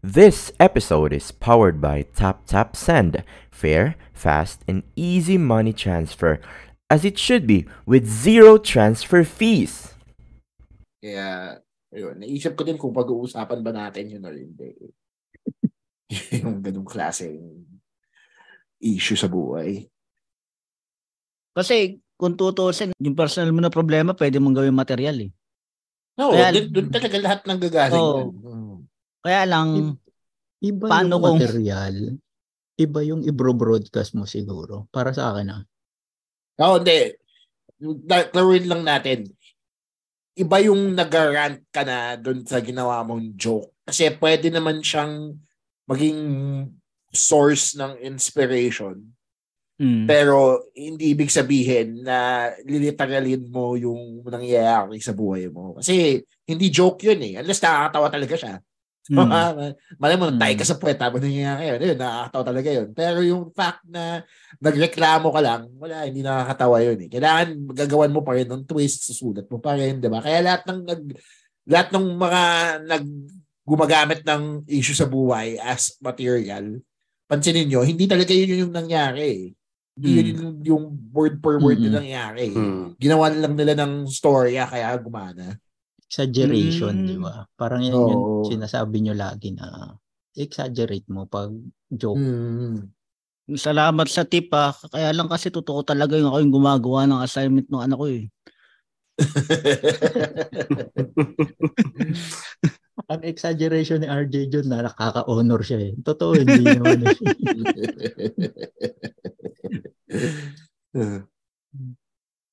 This episode is powered by Tap Tap Send, fair, fast, and easy money transfer, as it should be with zero transfer fees. Kaya, ayun, naisip ko din kung pag-uusapan ba natin yun or hindi. yung ganung klaseng issue sa buhay. Kasi kung tutusin, yung personal mo na problema, pwede mong gawing material eh. No, Kaya- dun, dun talaga lahat ng gagaling. Oo. yan. Kaya lang, Iba Paano yung kung- material, iba yung i-broadcast mo siguro. Para sa akin ah. Oo, hindi. Da- Klaruin lang natin. Iba yung nag-rant ka na dun sa ginawa mong joke. Kasi pwede naman siyang maging source ng inspiration. mm, Pero hindi ibig sabihin na lilitaralin mo yung nangyayari sa buhay mo. Kasi hindi joke yun eh. Unless nakakatawa talaga siya. mm, Malay mo, Mm. tayo ka sa puwet habang nangyayari yun. Yun, nakakatawa talaga yun. Pero yung fact na nagreklamo ka lang, wala, hindi nakakatawa yun eh. Kailangan gagawan mo pa rin ng twist, susulat mo pa rin, di ba? Kaya lahat ng nag, lahat ng mga nag gumagamit ng issue sa buhay as material, pansinin nyo, hindi talaga yun yung nangyari eh. Hindi Mm. yun yung, yung word per word Mm-mm. na nangyari. Hmm. Ginawa lang nila ng storya kaya gumana. Exaggeration, Mm. di ba? Parang yan Oo. yung sinasabi nyo lagi na exaggerate mo pag joke. Mm. salamat sa tip ah. Kaya lang kasi totoo talaga yung ako yung gumagawa ng assignment ng anak ko eh. Ang exaggeration ni RJ John na nakaka-honor siya eh. Totoo, hindi naman eh.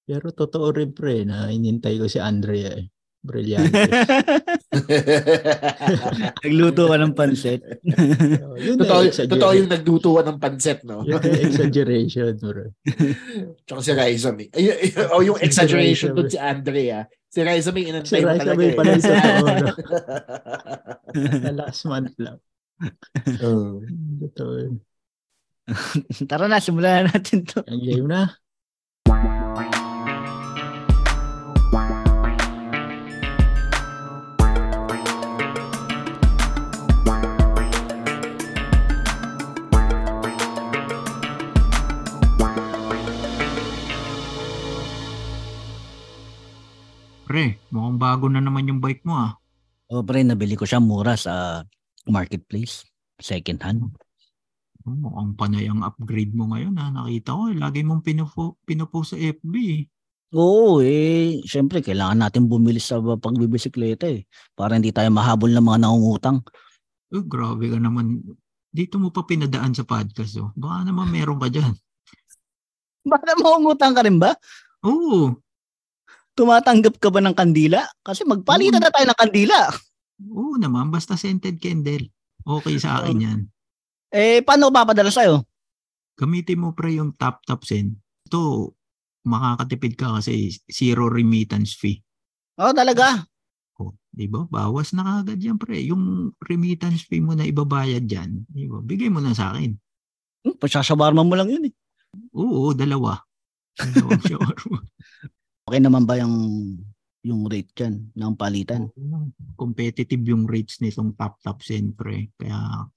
Pero totoo rin pre na inintay ko si Andrea eh. Brilyante. Nagluto ka ng pansit. yun totoo, na, exaggeration. totoo yung nagdutuwa ng panset, no? Yun na exaggeration, bro. Tsaka si Raisa May. Ay, ay, o yung Si exaggeration Raisa dun si Andrea. Si Raisa May, inantay Si mo Raisa talaga May eh. pala yung totoo, no? Na last month lang. Oo. Totoo. yun. Tara na, simulan na natin to. Ang game na. Pre, mukhang bago na naman yung bike mo ah. O pre, nabili ko siya mura sa marketplace. Second hand. Oh, Mukhang panay ang upgrade mo ngayon ah. Nakita ko, eh, lagi mong pinupo, pinupost sa FB. Oo eh, syempre kailangan natin bumili sa pagbibisikleta eh. Para hindi tayo mahabol ng mga nangungutang. Oh, grabe ka naman. Dito mo pa pinadaan sa podcast oh. Baka naman meron ka dyan. Bakit mangungutang ka rin ba? Oo. Tumatanggap ka ba ng kandila? Kasi magpalitan na tayo ng kandila. Oo naman, basta scented candle. Okay sa akin yan. Eh, paano papadala sa'yo? Gamitin mo pre yung tap tap send. Ito, makakatipid ka kasi zero remittance fee. Oo, talaga. Oh, di ba? Bawas na kagad yan, pre. Yung remittance fee mo na ibabayad dyan, di ba? Bigay mo na sa akin. Hmm, Pasyasabarma mo lang yun eh. Oo, dalawa. Dalawang shawarma. Okay naman ba yung yung rate dyan ng palitan? Competitive yung rates nitong top top send, pre. Kaya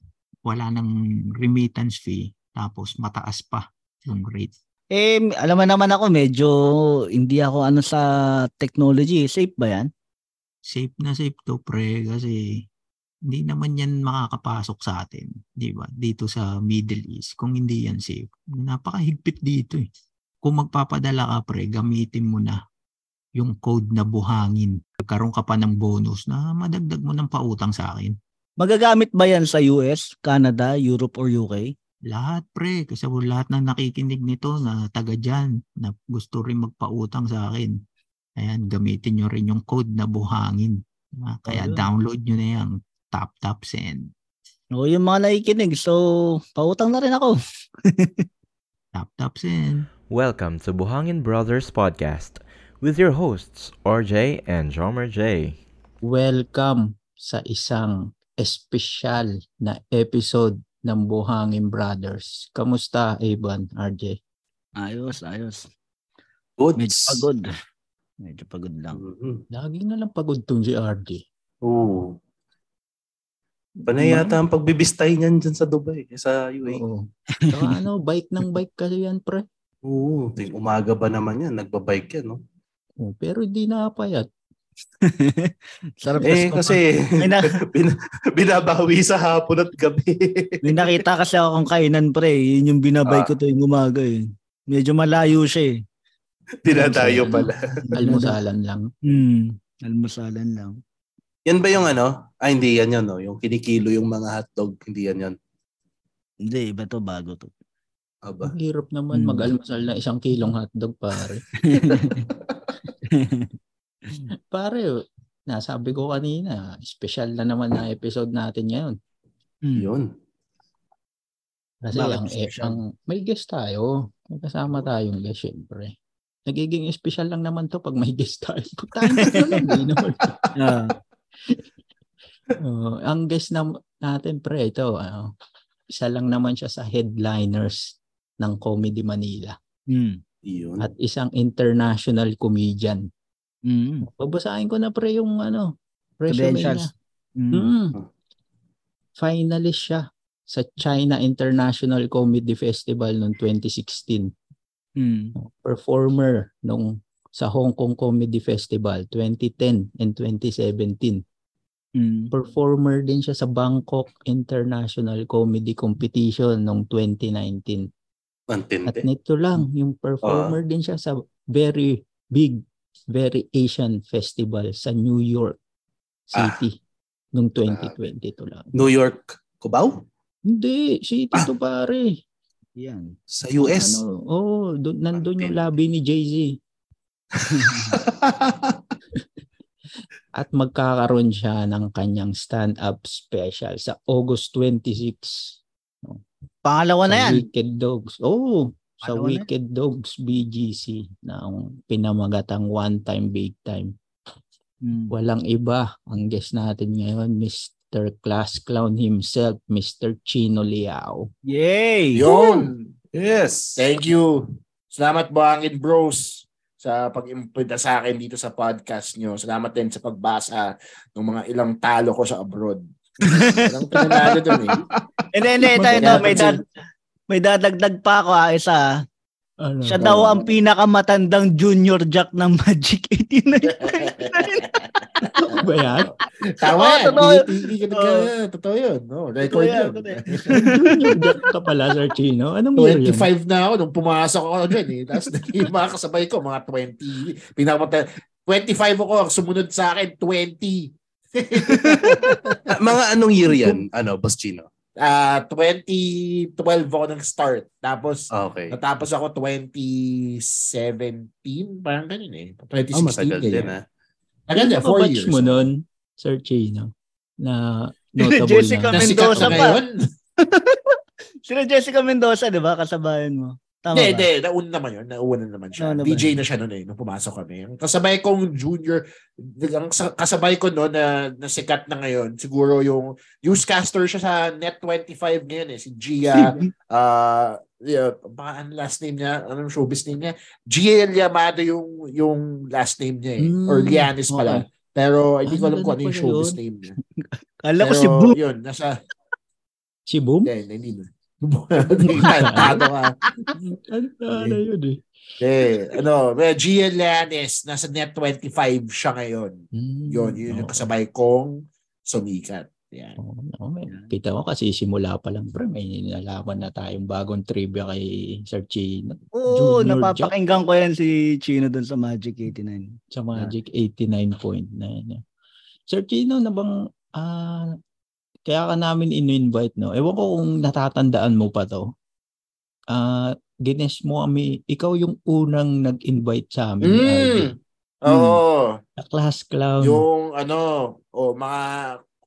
wala nang remittance fee. Tapos mataas pa yung rate. Eh, alam mo naman ako, medyo hindi ako ano sa technology. Safe ba yan? Safe na safe to, pre. Kasi hindi naman yan makakapasok sa atin. Di ba? Dito sa Middle East. Kung hindi yan safe. Napakahigpit dito eh. Kung magpapadala ka, pre, gamitin mo na yung code na buhangin. Karoon ka pa ng bonus na madagdag mo ng pautang sa akin. Magagamit ba yan sa US, Canada, Europe, or UK? Lahat pre, kasi lahat na nakikinig nito na taga dyan, na gusto rin magpautang sa akin. Ayan, gamitin nyo rin yung code na buhangin. Ah, Kaya Ayun. download nyo na yan. Tap tap send. O yung mga nakikinig, so pautang na rin ako. Tap tap send. Welcome to Buhangin Brothers Podcast with your hosts, RJ and Jomer J. Welcome sa isang espesyal na episode ng Buhangin Brothers. Kamusta, Evan, RJ? Ayos, ayos. Goods. Medyo pagod. Medyo pagod lang. Mhm. Lagi na lang pagod tong si RJ. Oo. Panay yata ang pagbibistay niyan dyan sa Dubai, eh, sa UAE. Oo. Saka ano, bike ng bike kasi yan, pre. Oo. Ting umaga ba naman yan? Nagbabike yan, no? Oh, pero di nakapayat. Sarap Eh, kasi na, bin, binabawi sa hapon at gabi. may nakita kasi ako kung kainan pre. Yun yung binabay Ah. ko tuwing umaga eh. Medyo malayo siya eh. Dinadayo pala. Almusalan lang. Hmm. Almusalan lang. Yan ba yung ano? Ah, hindi yan yun, no? Yung kinikilo yung mga hotdog, hindi yan yun. Hindi, iba to bago to. Aba. Ang hirap naman Hmm. mag-almusal na isang kilong hotdog, pare. Pare, nasabi ko kanina, special na naman na episode natin ngayon. Hmm. Yun. Kasi Bakit ang, eh, special? ang may guest tayo. May kasama tayong guest, syempre. Nagiging special lang naman to pag may guest tayo. Pag tayo tatlo lang, hindi naman. Oo, ang guest na, natin, pre, ito, ano, isa lang naman siya sa headliners ng Comedy Manila. Hmm. Yun. At isang international comedian. Hmm. Babasahin ko na pre yung ano, resume niya. Hmm. Mm. Finalist siya sa China International Comedy Festival noong 2016. Hmm. Performer nung sa Hong Kong Comedy Festival 2010 and 2017. Hmm. Performer din siya sa Bangkok International Comedy Competition noong 2019. At Antindi. nito lang, yung performer din siya sa very big, very Asian festival sa New York City noong 2022 lang. New York, Cubao? Hindi, city to pare. Yan. Sa US. Ano, oh, doon nandun yung lobby ni Jay-Z. At magkakaroon siya ng kanyang stand-up special sa August 26. Pangalawa na sa yan. Wicked Dogs. Oh, sa Pangalawa na yan. Wicked Dogs BGC na ang pinamagatang one time big time. Hmm. Walang iba ang guest natin ngayon, Mr. Class Clown himself, Mr. Chino Liao. Yay! Yun! Yes. Thank you. Salamat Buhangin Bros sa pag-imbita sa akin dito sa podcast nyo. Salamat din sa pagbasa ng mga ilang talo ko sa abroad. Ilang pinanalo dun eh. Hindi, hindi. Ito, ito. May, dad, may dadagdag pa ako ah, isa. Ano? Siya daw ang pinakamatandang junior jack ng Magic 89. Ano ba yan? Tama yan. totoo. Hindi, hindi ka nagka- Totoo yun. No, record yan, yun. Junior Jack ka pala, Sir Chino. Anong year yun? 25 na ako nung pumasok ako dyan eh. Tapos yung mga kasabay ko, mga 20. Pinakamata 25 ako, ang sumunod sa akin, 20. Ah, mga anong year yan? Ano, Boss Chino? Ah, 2012 ako nag-start. Tapos, Okay. natapos ako 2017. Parang ganun eh. 2016. Oh, matagal din ah. Tagal na, Ano 4 batch years. mo nun, Sir Chino? Na notable Jessica na. Na sikat Mendoza pa. Sila Jessica Mendoza, di ba? Kasabayan mo. Tama Hindi, ba? hindi. Nauna naman yun. Nauna naman siya. Nauna ba? DJ na siya noon eh. Nung pumasok kami. Ang kasabay kong junior, ang sa- kasabay ko noon na, na sikat na ngayon, siguro yung newscaster siya sa Net25 ngayon eh. Si Gia, ah, yeah, baka ang last name niya, anong showbiz name niya? Gia Liamado yung, yung last name niya eh. Mm, Or Lianis pala. Pero hindi ko Ah, alam kung ano yung showbiz yun. name niya. Kala ko si Boom. yun, nasa, Si Boom? hindi, hindi, hindi. Tado ka. Ano ano yun eh? Eh, ano, eh, Gia Llanes, nasa net 25 siya ngayon. Hmm, Yun, yun yung oo. kasabay kong sumikat. Yan. Oo, may- Kita ko kasi simula pa lang pre, may nalaman na tayong bagong trivia kay Sir Chino Oo, Junior napapakinggan ko yan si Chino dun sa Magic 89. sa Magic 89.9. eh. Sir Chino, na bang ah, kaya ka namin in-invite, no? Ewan ko kung natatandaan mo pa to. Ah, gines mo kami, ikaw yung unang nag-invite sa amin. Mm. Oo. Sa class clown. Yung ano, oh, mga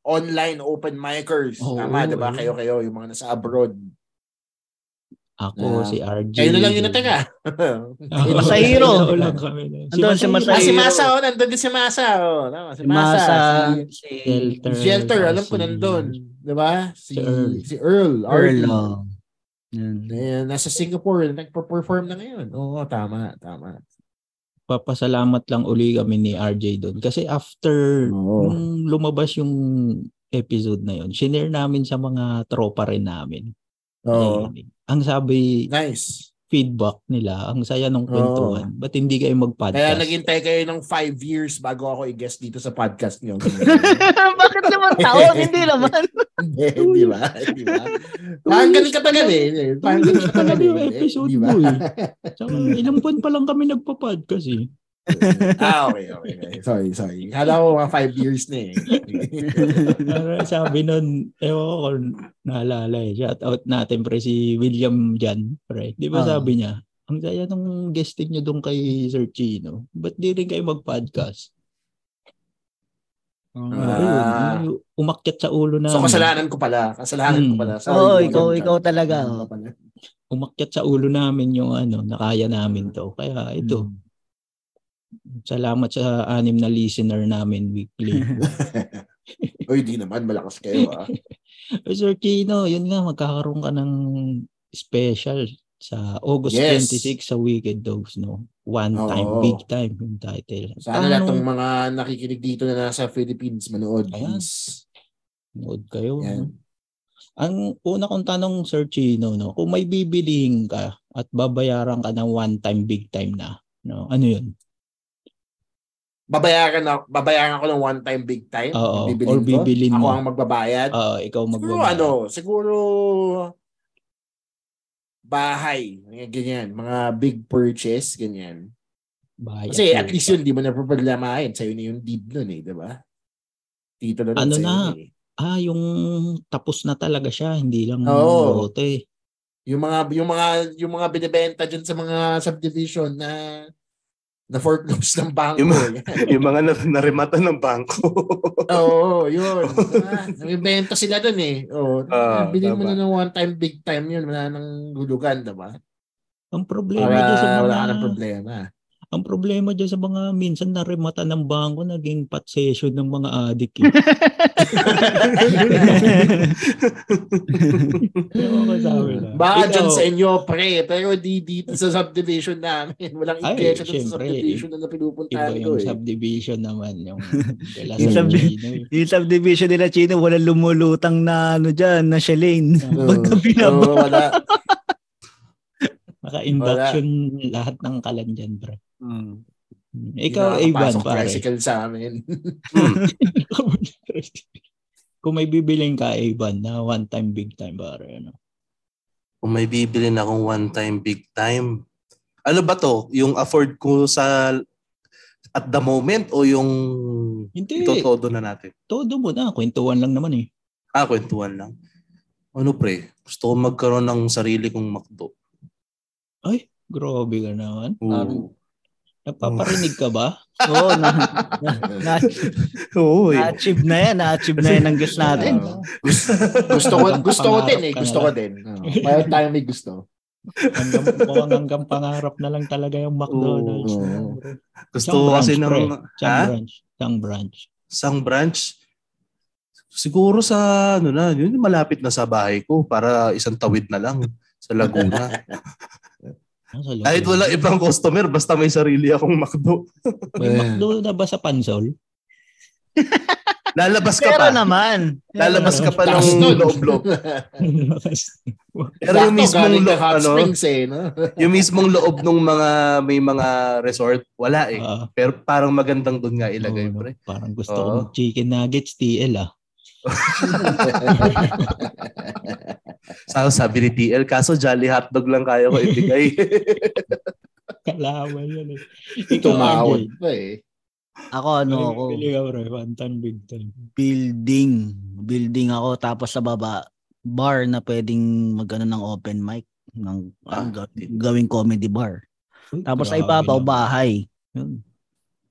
online open micers. Oo, Tama, di ba? oo. Kayo-kayo, yung mga nasa abroad. Ako, Ah, si RJ. Kayo na lang yung natanga. Oo, Masahiro. kayo lang kami. Andun si ah, Masahiro. si Masa, oh, nandun din si Masa. Oh. Tama, si Si Masa, Masa. Si, si Shelter. si Shelter, alam ko si- nandun. Di ba? Si, Si Earl. Si Earl. Earl. Oh. Yan. Eh, nasa Singapore, nagpo-perform na ngayon. Oo, tama, tama. Papasalamat lang uli kami ni RJ doon. Kasi after Oo. nung lumabas yung episode na yun, shinare namin sa mga tropa rin namin. Oo. Nakikinig. Ang sabi, Nice. feedback nila, ang saya ng kwentuhan. Ba't hindi kayo mag-podcast? Kaya naghintay kayo ng five years bago ako i-guest dito sa podcast niyo. Bakit naman taon? Hindi naman. Hindi, di ba? Di ba? Parang ganun katagal eh. Parang ganun katagal yung episode Di ba? mo eh. So, ilang buwan pa lang kami nagpa-podcast eh. Ah, okay, okay. okay. Sorry, sorry. Kala ko mga five years na eh. Sabi nun, ewan ko kung naalala eh. Shout out natin pre si William Jan. Pre. Di ba Ah. sabi niya, ang saya nung guesting niyo doon kay Sir Chino. Ba't di rin kayo mag-podcast? Ah. Ayun, umakyat sa ulo na. So, kasalanan ko pala. Kasalanan ko Hmm. pala. Sorry, Oo, William ikaw, Chan. ikaw talaga. Oh. ka pala? Umakyat sa ulo namin yung ano, nakaya namin to. Kaya ito, salamat sa anim na listener namin weekly. Uy, di naman. Malakas kayo ah. Eh, Sir Chino, yun nga, magkakaroon ka ng special sa August Yes. 26 sa Wicked Dogs, no? One time, Oo. big time yung title. Sana lahat Paano ng mga nakikinig dito na nasa Philippines manood. Ayan. Please. Nood kayo. Yan. no? Ang una kong tanong, Sir Chino, no? kung may bibilihin ka at babayaran ka ng one time, big time na, no? ano yun? Babayaran, ako, babayaran ako ng one time, big time. Oo, Bibilin or ko. bibilin Ako mo. ang magbabayad. Ah, ikaw siguro magbabayad. ano, siguro bahay, mga ganyan, mga big purchase, ganyan. Bahay Kasi at least yun, di mo na problemahin. Sa'yo na yung deed nun eh, di ba? Nun Ano na? eh. Ah, yung tapos na talaga siya, hindi lang Oo. lote. Yung mga yung mga yung mga binebenta diyan sa mga subdivision na na foreclose ng bangko. Yung mga- yung mga na, narimata ng bangko. Oo, yun. Ah, Namibenta sila dun eh. Oo. Ah, bilhin mo na ng one time, big time yun. Wala nang hulugan, diba? Ang problema Para dyan sa mga wala ka ng problema. Ang problema dyan sa mga minsan narimata ng bangko naging pot session ng mga adik. Eh. Na. Baka dyan sa inyo, pre. Pero di dito sa subdivision namin. Walang iglesia sa subdivision na Iba pinupuntahan ko yung eh. subdivision naman. Yung Yung subdi- Chino. eh. Yung subdivision nila Chino, walang lumulutang na ano dyan, na Shalane. Oo. Pagka binaba. Wala. Naka-induction lahat ng kalan dyan, bro. Hmm. Ikaw, Ivan, pare. tricycle sa amin. Hmm. Kung may bibiling ka, Ivan, na one time, big time, pare. Ano? Kung may bibili na akong one time, big time. Ano ba to? Yung afford ko sa at the moment o yung Hindi. itotodo na natin? Todo mo na. Kwentuhan lang naman eh. Ah, kwentuhan lang. Ano pre? Gusto ko magkaroon ng sarili kong McDo. Ay, grabe ka naman. Oo. Napaparinig ka ba? Oo, na, na, na, Oo eh. na-achieve na yan. Na-achieve na yan ang guest natin. Oo. gusto ko gusto ko din eh. Gusto ko din. Oo. Parang tayo may gusto. Hanggang, mukhang hanggang pangarap na lang talaga yung McDonald's. Oo. bro. Gusto ko kasi branch, ng... Isang branch. Isang branch. Isang branch? Siguro sa ano na, yun malapit na sa bahay ko para isang tawid na lang sa Laguna. Ah, loob Kahit wala ibang customer, basta may sarili akong McDo. May McDo na ba sa Pansol? Lalabas ka Pero pa. naman. Lalabas ka pa Taas ng nun. loob-loob. Pero yung mismong galing lo- ka Hot ano, Springs eh. No? yung mismong loob ng mga may mga resort, wala eh. Ah, Pero parang magandang doon nga ilagay, oo, pre. Parang gusto Oo. ko ng chicken nuggets TL ah. Sa sabi ni TL, kaso Jolly Hotdog lang kaya ko ibigay. Kalawan yun eh. Ikaw, Tumawad pa eh. Ako ano ako, Bili ka bro, one time, big time. building. Building ako tapos sa baba, bar na pwedeng magano ng open mic ng Ah, ang ga- gawing comedy bar. Tapos sa Grabe ibabaw naman. bahay. Yun.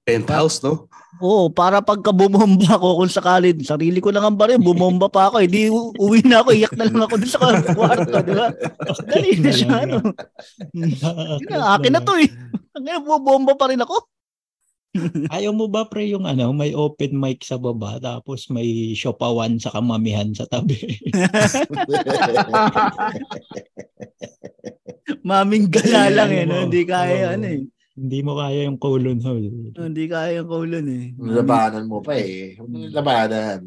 Penthouse, no? Oo, para pagka bumomba ako kung sakali, sarili ko lang ang baril, bumomba pa ako, hindi u- uwi na ako, iyak na lang ako dun sa kwarto, di ba? Dali na siya, ano. Akin na to eh. Ang ina, bumomba pa rin ako. Ayaw mo ba pre yung ano, may open mic sa baba tapos may siopawan sa kamamihan sa tabi. Maming gala lang eh, no? Hindi kaya ano eh. Hindi mo kaya yung colon hole. Hindi kaya yung kulon eh. Labanan mo pa eh. Huwag mo Labanan.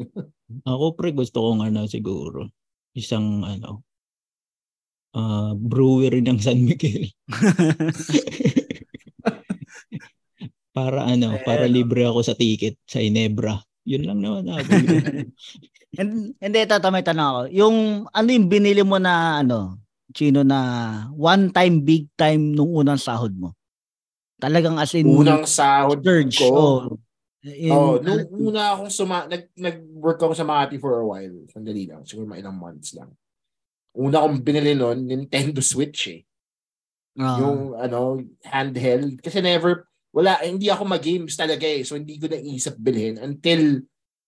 Ako pre, gusto kong ano siguro. Isang ano, ah brewery ng San Miguel. para ano, para Ayan. libre ako sa ticket sa Inebra. Yun lang naman ako. Hin- Hindi, ito, may tanong ako. Yung, ano yung binili mo na, ano, Chino, na one time, big time nung unang sahod mo? Talagang as in, Unang sahod surge. ko. Oh. Yung- Oh, nung una akong suma nag nag-work ako sa Makati for a while. Sandali lang, siguro mga ilang months lang. Una kong binili noon, Nintendo Switch eh. Ah. Yung ano, handheld kasi never wala hindi ako mag-games talaga eh. So hindi ko naisip bilhin until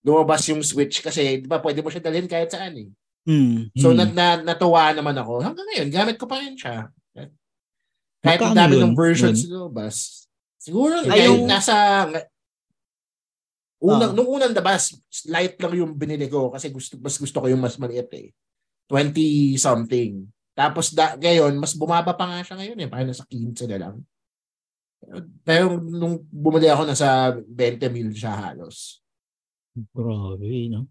lumabas yung Switch kasi 'di ba pwede mo siya dalhin kahit saan eh. Hmm. So Hmm. na, na, natuwa naman ako. Hanggang ngayon, gamit ko pa rin siya. Kahit ang dami ng versions Yun? lumabas. Siguro Ay, yung- nasa unang Ah. nung unang labas, light lang yung binili ko kasi gusto mas gusto ko yung mas maliit eh. 20 something. Tapos da, ngayon, mas bumaba pa nga siya ngayon eh. Parang nasa 15 na lang. Pero nung bumili ako, nasa 20 mil siya halos. Grabe, no?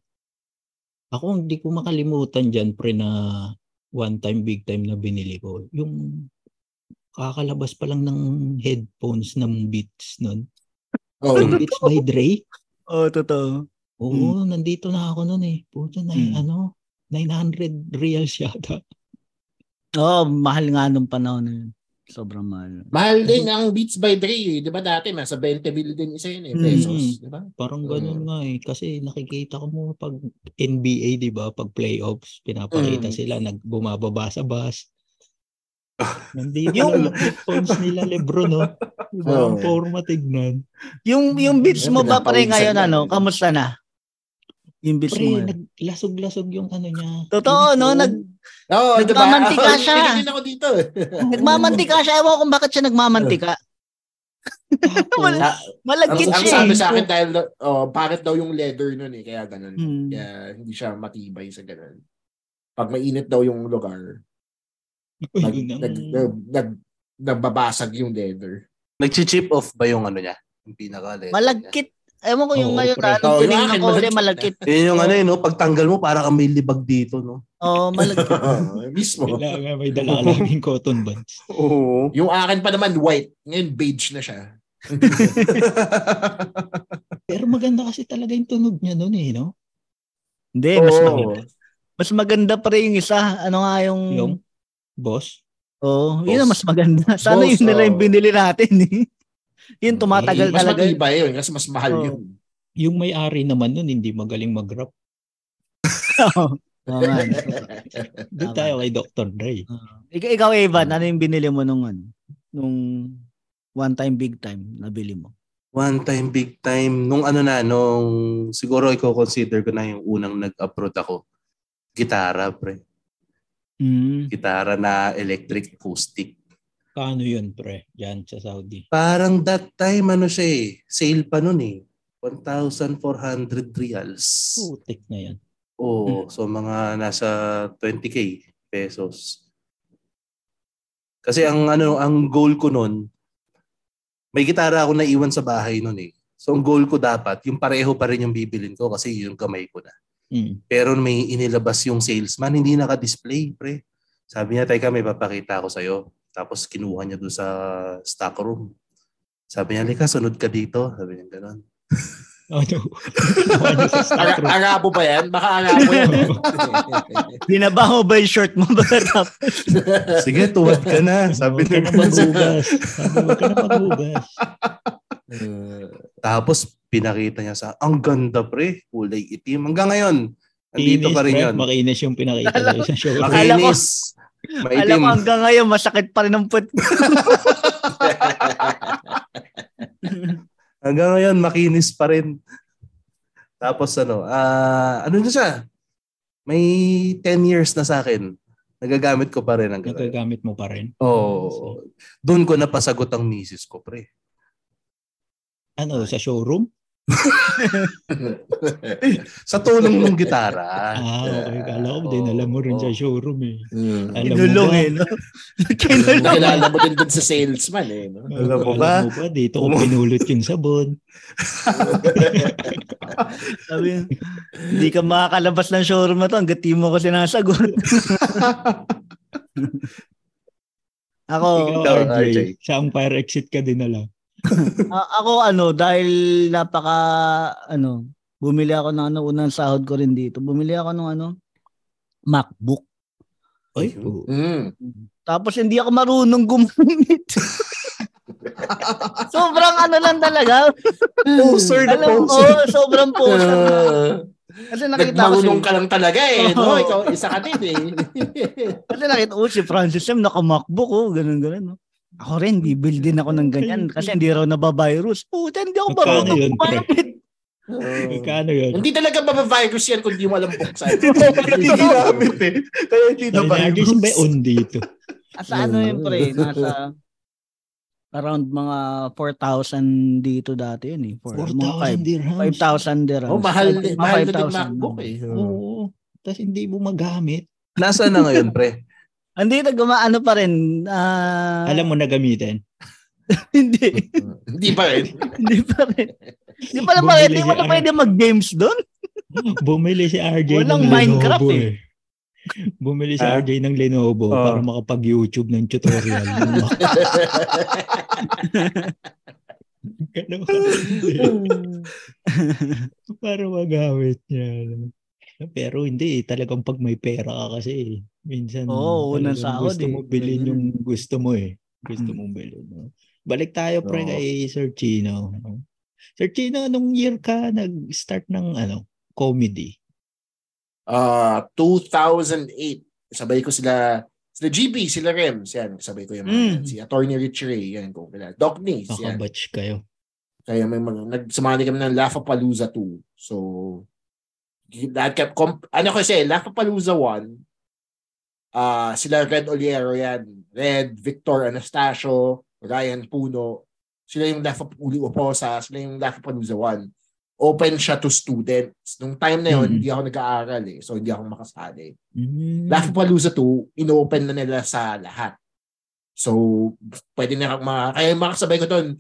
Ako hindi ko makalimutan dyan, pre, na one time, big time na binili ko. Yung kakalabas pa lang ng headphones ng Beats nun. Oh, Yung Beats by Dre. Oh, totoo. Oo, nandito na ako nun eh. Puta na, Hmm. ano, 900 reals yata. Oo, oh, mahal nga nung panahon na yun. Sobrang mahal. mahal din ang Beats by Dre. eh. Di ba dati, nasa 20 mil din isa yun eh, Mm. pesos. Di ba? Parang Oo. ganun nga eh. Kasi nakikita ko mo pag NBA, di ba? Pag playoffs, pinapakita Mm. sila, nag bumababa sa bus. Nandito Yung- yung headphones nila Lebron, no? Diba? Ang Oo. forma tignan. Yung yung beats mo ba Pinapawisan ngayon ano? Kamusta na? Yung mo Pre, ngayon. naglasog-lasog yung ano niya. Totoo, yung no? Nag, Oo, di ba? Nagmamantika Oo, siya. din ako dito. eh. nagmamantika siya. Ewan kung bakit siya nagmamantika. Wala. ang, Malagkit ang siya. sabi eh. sa akin dahil oh, bakit daw yung leather nun eh, kaya ganun. Hmm. Kaya hindi siya matibay sa ganun. Pag mainit daw yung lugar, nag, ang- nag, nag, nag, nagbabasag yung leather. Nag-chip off ba yung ano niya? Yung pinaka Malagkit. Ewan ko yung Oo, ngayon. pre. Anong yung tinignan ko ulit, malagkit. malagkit. Yun yung ano yun, no? Pagtanggal mo, para kang may libag dito, no? Oo, malagkit. Oo, mismo. Kailangan may dala ka laging cotton buds. Oo. Yung akin pa naman white, ngayon beige na siya. Pero maganda kasi talaga yung tunog niya noon eh, no? Hindi, mas, Oo. maganda. mas maganda pa rin yung isa. Ano nga yung... Yung boss. Oo, yun ang mas maganda. Sana Boss, yun nila yung binili natin eh. Yun, tumatagal Mas talaga. matibay yun kasi mas mahal Oo. yun. Yung may-ari naman nun, hindi magaling mag-rap. Oo. Doon tayo kay Dr. Dre. Ikaw, ikaw Evan, ano yung binili mo nung ano? Nung one time, big time nabili mo? One time, big time. Nung ano na, nung siguro i-consider ko na yung unang nag-upload ako. Gitara, pre. Mm. Gitara na electric acoustic. Paano yun, pre? Yan sa Saudi. Parang that time, ano siya eh, sale pa nun eh. 1,400 reals. Putik na yan. Oo, so mga nasa 20k pesos. Kasi ang ano, ang goal ko nun, may gitara ako naiwan sa bahay nun eh. So ang goal ko dapat, yung pareho pa rin yung bibilin ko kasi yung kamay ko na. Mm. Pero may inilabas yung salesman, hindi naka-display, pre. Sabi niya, teka, may papakita ako sa'yo. Tapos kinuha niya doon sa stock room. Sabi niya, lika, sunod ka dito. Sabi niya. Ano? Niya sa stock Ara- room. Arabo ba yan? Baka Arabo yan. Binaba mo ba yung shirt mo? Sige, tuwad ka na. Sabi Huwag ka niya, na maghugas. Sabi, huwag ka na maghugas. Tapos pinakita niya sa, ang ganda pre, kulay itim. Hanggang ngayon, andito Kinis, pa rin yun. Makinis yung pinakita sa show. Akala Makinis. alam Maitim. mo hanggang ngayon, masakit pa rin ang put. Hanggang ngayon, makinis pa rin. Tapos ano, ah ano na siya? May 10 years na sa akin. Nagagamit ko pa rin ang ganun. Nagagamit mo pa rin. Oo. Doon ko napasagot ang misis ko, pre. Ano, sa showroom? Sa tulong ng gitara. Ah, okay. Kala ko din alam mo rin sa showroom eh. Mm. Alam mo Kinulong ba? eh, no? Kinulong. Nakilala mo din dun sa salesman eh. No? Alam mo ba? Alam mo ba, dito ko pinulot yung sabon. Sabi, hindi ka makakalabas ng showroom na to hanggat di mo ko sinasagot. ako, Ikaw, RJ, RJ. saang fire exit ka din alam. a- ako ano, dahil napaka, ano, bumili ako ng ano, unang sahod ko rin dito. Bumili ako ng ano, MacBook. Ay, oo. Mm. Tapos hindi ako marunong gumamit. sobrang ano lang talaga. Poser na Alam ko, poser. sobrang poser. Uh, Kasi nakita ko si, ka lang talaga eh. No? Oo. Ikaw, isa ka din eh. kasi nakita ko si Francis M naka-MacBook oh, ganun ganun. No? Ako rin, bibili din ako ng ganyan kasi hindi raw nabavirus. Puta, hindi ako marunong gumamit. Oo. Magkano yun? Hindi talaga mabavirus yan kung di mo alam buksan. Hindi ginamit eh. Kaya hindi na RJ, ba on dito? Sa ano yun pre, nasa around mga 4,000 dito dati yun eh. For, 4,000 dirhams. 5,000 dirhams. Oh, mahal, Mga mahal na din 5,000. MacBook eh. Oo. Tapos hindi mo magamit. Nasaan na ngayon, pre? Hindi na gumaano pa rin. ah, Alam mo na gamitin. hindi. Hindi pa rin. hindi pa rin. Hindi pa Bumili hindi mo na pwede mag-games doon. Bumili si RJ Walang ng Minecraft Lenovo eh. eh. Bumili si Ah? RJ ng Lenovo Oh. para makapag-YouTube ng tutorial. Ganun para magamit niya. Pero hindi, eh. talagang pag may pera ka kasi, minsan Oo, unang talagang sahod gusto eh. mo bilhin Mm. yung gusto mo eh. Gusto Mm. mong bilhin. No? Balik tayo pre Oo. kay Sir Chino. no? Sir Chino, anong year ka nag-start ng ano comedy? Ah, 2008. Sabay ko sila sila GB, sila Rems, yan. Sabay ko yung mga Mm. yan. Si Attorney Rich Ray, yan ko kila. Doc Nace, yan. Nakabatch kayo. Kaya may mga, nagsumali kami ng Laugh-A-Palooza 2. So, that kept, comp, ano kasi, Laugh-A-Palooza 1, ah sila Red Oliero yan. Red, Victor Anastasio, Ryan Puno. Sila yung Laugh-A-Uli Oposa, sila yung Laugh-A-Palooza 1. Open siya to students. Nung time na yun, Mhm. hindi ako nag-aaral eh. So, hindi ako makasali. Mm. Laugh-A-Palooza 2, inopen na nila sa lahat. So, pwede na mga, kaya yung mga kasabay ko doon,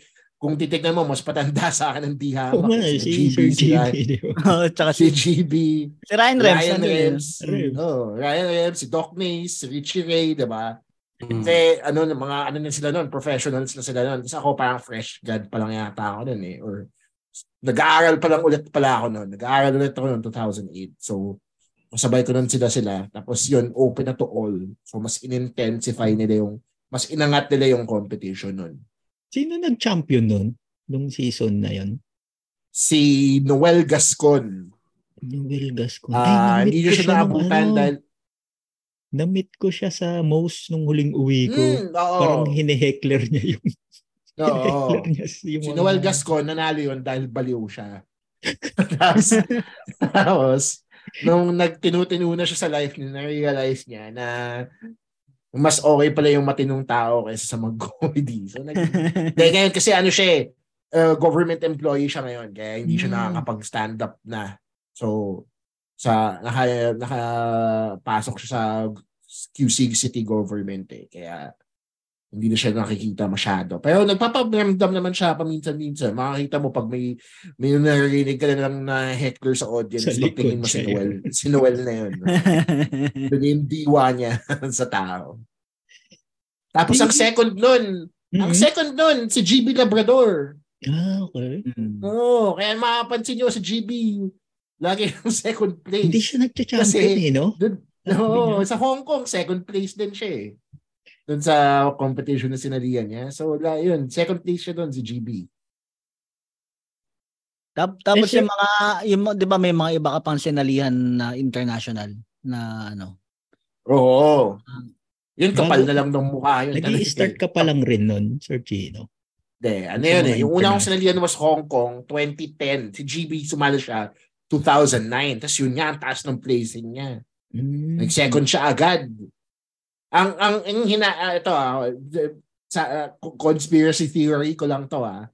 kung titignan mo, mas patanda sa akin ng diha. Nga, eh, si Sir GB, di ba? Oh, Tsaka si si, GB, si Ryan Rems. Ryan ano Rems. oh, Ryan Rems, si Doc Nace, si Richie Ray, di ba? Mm. Kasi ano, mga ano na sila noon, professionals na sila noon. Kasi ako parang fresh grad pa lang yata ako noon eh. Or nag-aaral pa lang ulit pala ako noon. Nag-aaral ulit ako noon 2008. So, kasabay ko noon sila sila. Tapos yun, open na to all. So, mas in-intensify nila yung, mas inangat nila yung competition noon. Sino nag-champion nun? Nung season na yon? Si Noel Gascon. Will Gascon. Ah, Ay, hindi ko siya naabutan ano, dahil Na-meet ko siya sa most nung huling uwi ko. Hmm, oo. Parang hine-heckler niya yung Oo. niya yung Si mga- Noel Gascon, nanalo yun dahil baliw siya. tapos, tapos, nung nagtinutinu na siya sa life niya, na-realize niya na mas okay pala yung matinong tao kaysa sa mag-comedy. So, nag, Dahil ngayon kasi ano siya eh, uh, government employee siya ngayon, kaya hindi siya Mm. nakakapag-stand up na. So, sa naka, nakapasok siya sa QC City government eh. Kaya hindi na siya nakikita masyado. Pero nagpaparamdam naman siya paminsan-minsan. Makakita mo pag may may narinig ka na lang na heckler sa audience, Sa magtingin mo si Noel. Si Noel na yun. Doon yung diwa niya sa tao. Tapos ang second nun, ang Mhm. second nun, si GB Labrador. Ah, okay. Oo, kaya mapapansin nyo si GB, lagi yung second place. Hindi siya nagcha-champion eh, no? Doon, no, sa Hong Kong, second place din siya eh. Doon sa competition na sinalihan niya. So, la, yun, second place siya doon, si GB. Tap- Tapos Eh, yung mga, yung, di ba may mga iba ka pang sinalihan na international na ano? Oo. Yun, kapal na lang ng mukha yun. Nag-i-start ka pa lang rin nun, Sir Chino. Hindi, ano yun eh. Yung una kong sinalihan was Hong Kong, 2010. Si GB sumali siya, 2009. Tapos yun nga, ang taas ng placing niya. Mm. Nag-second siya agad. Ang ang ang hina ah, ito ah, sa ah, conspiracy theory ko lang to ah.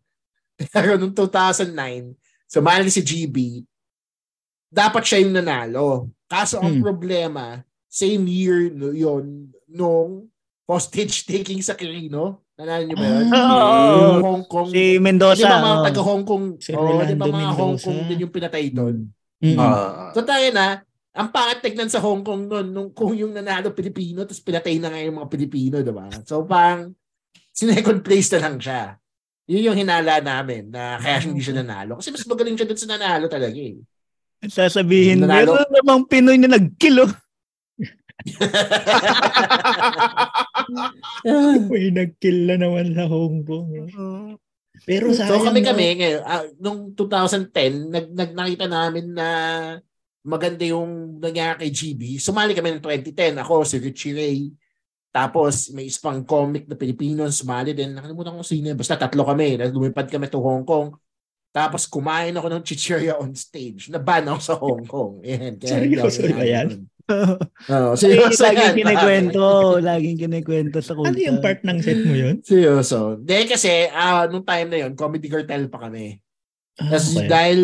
Pero noong 2009, sumali si GB, dapat siya yung nanalo. Kaso ang Hmm. problema, same year no, yun nung hostage taking sa Quirino. Nanalo niyo ba yun? Oo. Yung Hong Kong. Si di Mendoza. ba mga oh. taga Hong Kong, Si oh, di ba mga Hong Mendoza. Kong din yung pinatay doon? Mm. Ah, So tayo na, ang pangat tignan sa Hong Kong noon, nung kung yung nanalo Pilipino, tapos pinatay na nga yung mga Pilipino, di ba? So pang, sinecond place na lang siya. Yun yung hinala namin na kaya hindi siya nanalo. Kasi mas magaling siya dun sa nanalo talaga eh. Sasabihin, Nanalo. meron namang Pinoy na nagkilo. May nag-kill na naman sa Hong Kong. Pero sa so kami kami ngayon, ah, nung 2010, nag, nag nakita namin na maganda yung nangyari kay GB. Sumali kami ng 2010. Ako, si Richie Ray. Tapos may isang comic na Pilipino sumali din. Nakalimutan ko sino. yun. Basta tatlo kami. Lumipad kami to Hong Kong. Tapos kumain ako ng chichirya on stage. Naban ako sa Hong Kong. Yan. Kaya hindi Seryoso ba yan? Oo, seryoso yan. laging kinikwento. laging kinikwento sa kulta. Ano yung part ng set mo yun? Seryoso. Dahil kasi, ah nung time na yon comedy cartel pa kami. Ah, Tapos okay. dahil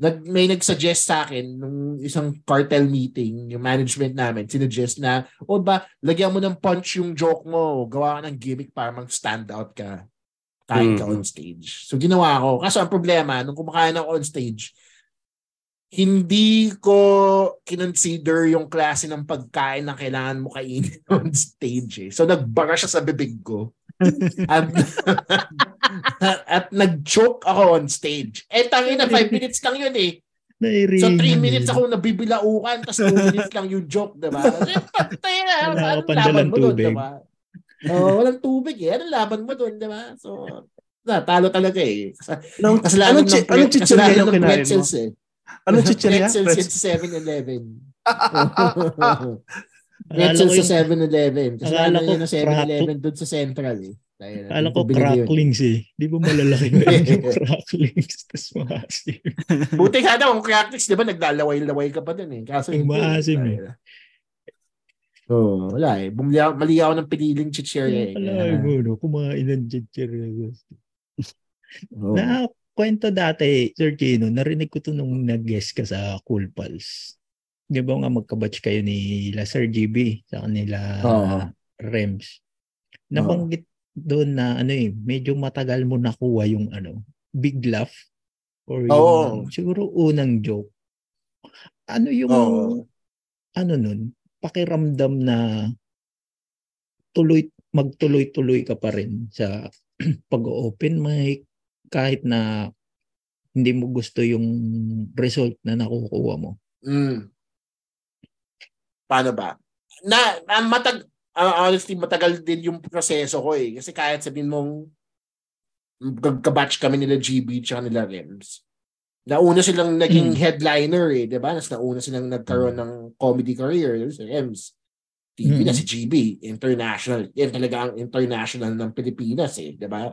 nag, may nag-suggest sa akin nung isang cartel meeting, yung management namin, sinuggest na, o ba, lagyan mo ng punch yung joke mo, gawa ka ng gimmick para mag-stand out ka. Kain ka Mhm. on stage. So ginawa ko. Kaso ang problema, nung kumakain ako on stage, hindi ko kinonsider yung klase ng pagkain na kailangan mo kainin on stage. Eh. So nagbara siya sa bibig ko. at, at nag-choke ako on stage. Eh, tangin na 5 minutes lang yun eh. So 3 Nairingan minutes ako nabibilaukan, tapos 2 minutes lang yung joke, diba? Patay na. Pang laban mo doon, diba? Oh, walang tubig eh. Anong laban mo doon, diba? So, na, talo talaga eh. Anong, Kasalanan anong, ng, anong chichirya yung ng kinain mo? eh. Anong chichirya? Pretzels sa 7-Eleven. Akala Pretzels sa yung, 7-Eleven. Kasalanan yun ng 7-Eleven doon sa Central eh. Kaya, akala ko cracklings eh. Di ba malalaki na yun yung cracklings? Tapos maasim. Buti nga daw, ang crackers, di ba, naglalaway-laway ka pa dun eh. Kaso Yung maasim eh. wala. Oo, wala eh. Bumili ako, mali ako ng piniling chichirya eh. Alay mo, no? Kumain ng chichirya. Oo. Na kwento dati, Sir Gino, narinig ko to nung nag-guest ka sa Cool Pals. Di ba nga magkabatch kayo ni la Sir GB sa kanila Oo. Rems. Nabanggit doon na ano eh, medyo matagal mo nakuha yung ano, big laugh or yung Oo. siguro unang joke. Ano yung Oo. ano nun, pakiramdam na tuloy magtuloy-tuloy ka pa rin sa pag-open mic kahit na hindi mo gusto yung result na nakukuha mo. Mm. Paano ba? Na, na matag ah, honestly matagal din yung proseso ko eh kasi kahit sabihin mong kabatch kami nila GB tsaka nila Rems. Nauna silang naging Mm. headliner eh, 'di ba? Nas nauna silang nagkaroon ng comedy career, si Rems. TV na Mm. si GB, international. Yan talaga ang international ng Pilipinas eh, 'di ba?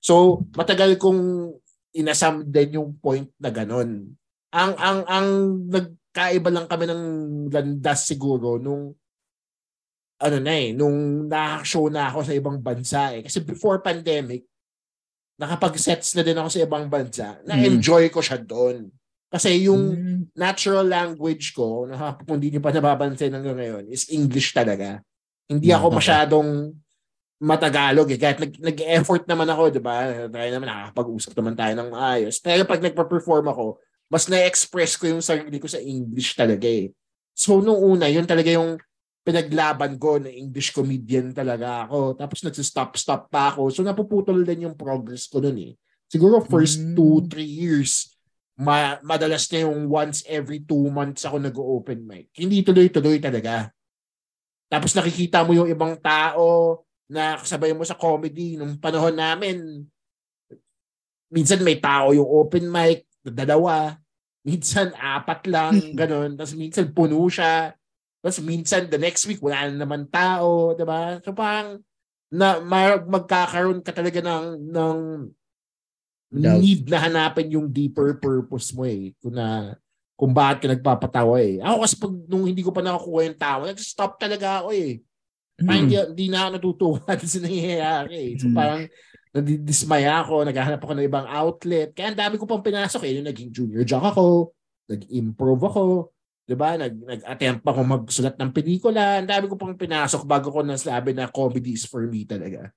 So, matagal kong inasam din yung point na ganun. Ang ang ang nagkaiba lang kami ng landas siguro nung ano na eh, nung na-show na ako sa ibang bansa eh. Kasi before pandemic, nakapag-sets na din ako sa ibang bansa. Na-enjoy ko siya doon. Kasi yung Mm. natural language ko, na kung hindi nyo pa nababansin hanggang ngayon, is English talaga. Hindi ako Okay. masyadong matagalog eh. Kahit nag, nag-effort naman ako, di ba? Tayo naman, nakakapag-usap naman tayo ng maayos. Pero pag nagpa-perform ako, mas na-express ko yung sarili ko sa English talaga eh. So, nung una, yun talaga yung pinaglaban ko na English comedian talaga ako. Tapos nagsistop-stop pa ako. So, napuputol din yung progress ko nun eh. Siguro first Mm. two, three years, ma madalas na yung once every two months ako nag-open mic. Hindi tuloy-tuloy talaga. Tapos nakikita mo yung ibang tao na kasabay mo sa comedy nung panahon namin. Minsan may tao yung open mic, dalawa. Minsan apat lang, ganun. Tapos minsan puno siya. Tapos minsan the next week wala na naman tao, 'di ba? So parang na ma- magkakaroon ka talaga ng ng Doubt. need na hanapin yung deeper purpose mo eh. Kung na kung bakit ka nagpapatawa eh. Ako kasi pag nung hindi ko pa nakukuha yung tawa, nag-stop talaga ako eh. Parang Mm. hindi, hindi na ako natutuwa sa nangyayari eh. So Mm. parang nadidismaya ako, naghahanap ako ng ibang outlet. Kaya ang dami ko pang pinasok eh. Yung naging junior jock ako, nag-improve ako, 'di ba? Nag nag-attempt ako magsulat ng pelikula. Ang dami ko pang pinasok bago ko nasabi na comedy is for me talaga.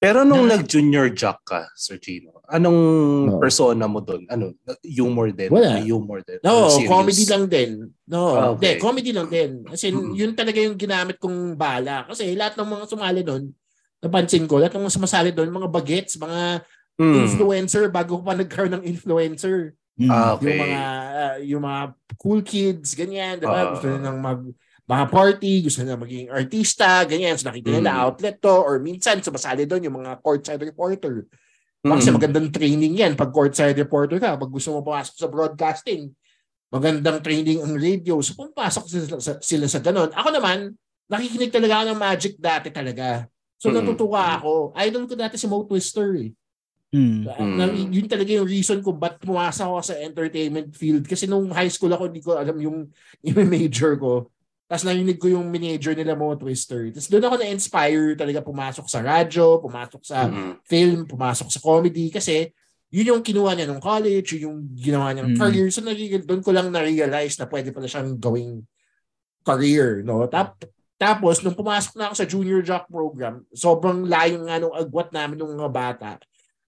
Pero nung Na- nag-junior jock ka, Sir Chino, anong No. persona mo doon? Ano? Humor din? Wala. May humor din? No, serious? comedy lang din. No, Ah, okay. comedy lang din. Kasi Mm. yun talaga yung ginamit kong bala. Kasi lahat ng mga sumali doon, napansin ko, lahat ng mga sumasali doon, mga bagets, mga Hmm. influencer, bago ko pa nagkaroon ng influencer. Mm. Ah, okay. Yung mga ah, yung mga cool kids, ganyan, 'di ba? Ah. gusto nilang mag mga party, gusto nila maging artista, ganyan. So nakita nila Mm. outlet to or minsan sumasali doon yung mga courtside reporter. Baka Mm. Kasi magandang training yan pag courtside reporter ka. Pag gusto mo pumasok sa broadcasting, magandang training ang radio. So pumapasok sila sa, sila sa ganun. Ako naman, nakikinig talaga ako ng magic dati talaga. So Mm. natutuwa ako. Idol ko dati si Mo Twister eh. Mm. Mm. Na, yun talaga yung reason kung ba't pumasok ako sa entertainment field. Kasi nung high school ako, hindi ko alam yung, yung major ko. Tapos narinig ko yung major nila Mo Twister. Tapos doon ako na-inspire talaga pumasok sa radyo, pumasok sa Mm. film, pumasok sa comedy. Kasi yun yung kinuha niya nung college, yun yung ginawa niyang Mm. career. So doon ko lang na-realize na pwede pala siyang gawing career. No? Tap, tapos, nung pumasok na ako sa junior jock program, sobrang layo nga nung agwat namin ng mga bata.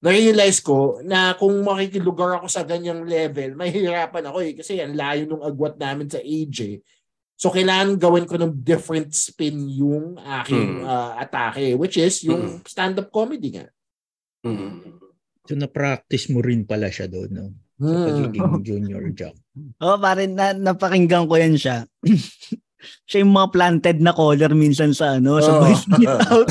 Na-realize ko na kung makikilugar ako sa ganyang level, mahihirapan ako eh. Kasi ang layo nung agwat namin sa eh. So, kailangan gawin ko ng different spin yung aking Mm. ah, atake, which is yung stand-up comedy nga. Mm. So na-practice mo rin pala siya doon, no? Sa Hmm. pagiging junior jock. Oh, pare, na, napakinggan ko yan siya. siya yung mga planted na color minsan sa ano, sa Oo. voice niya out.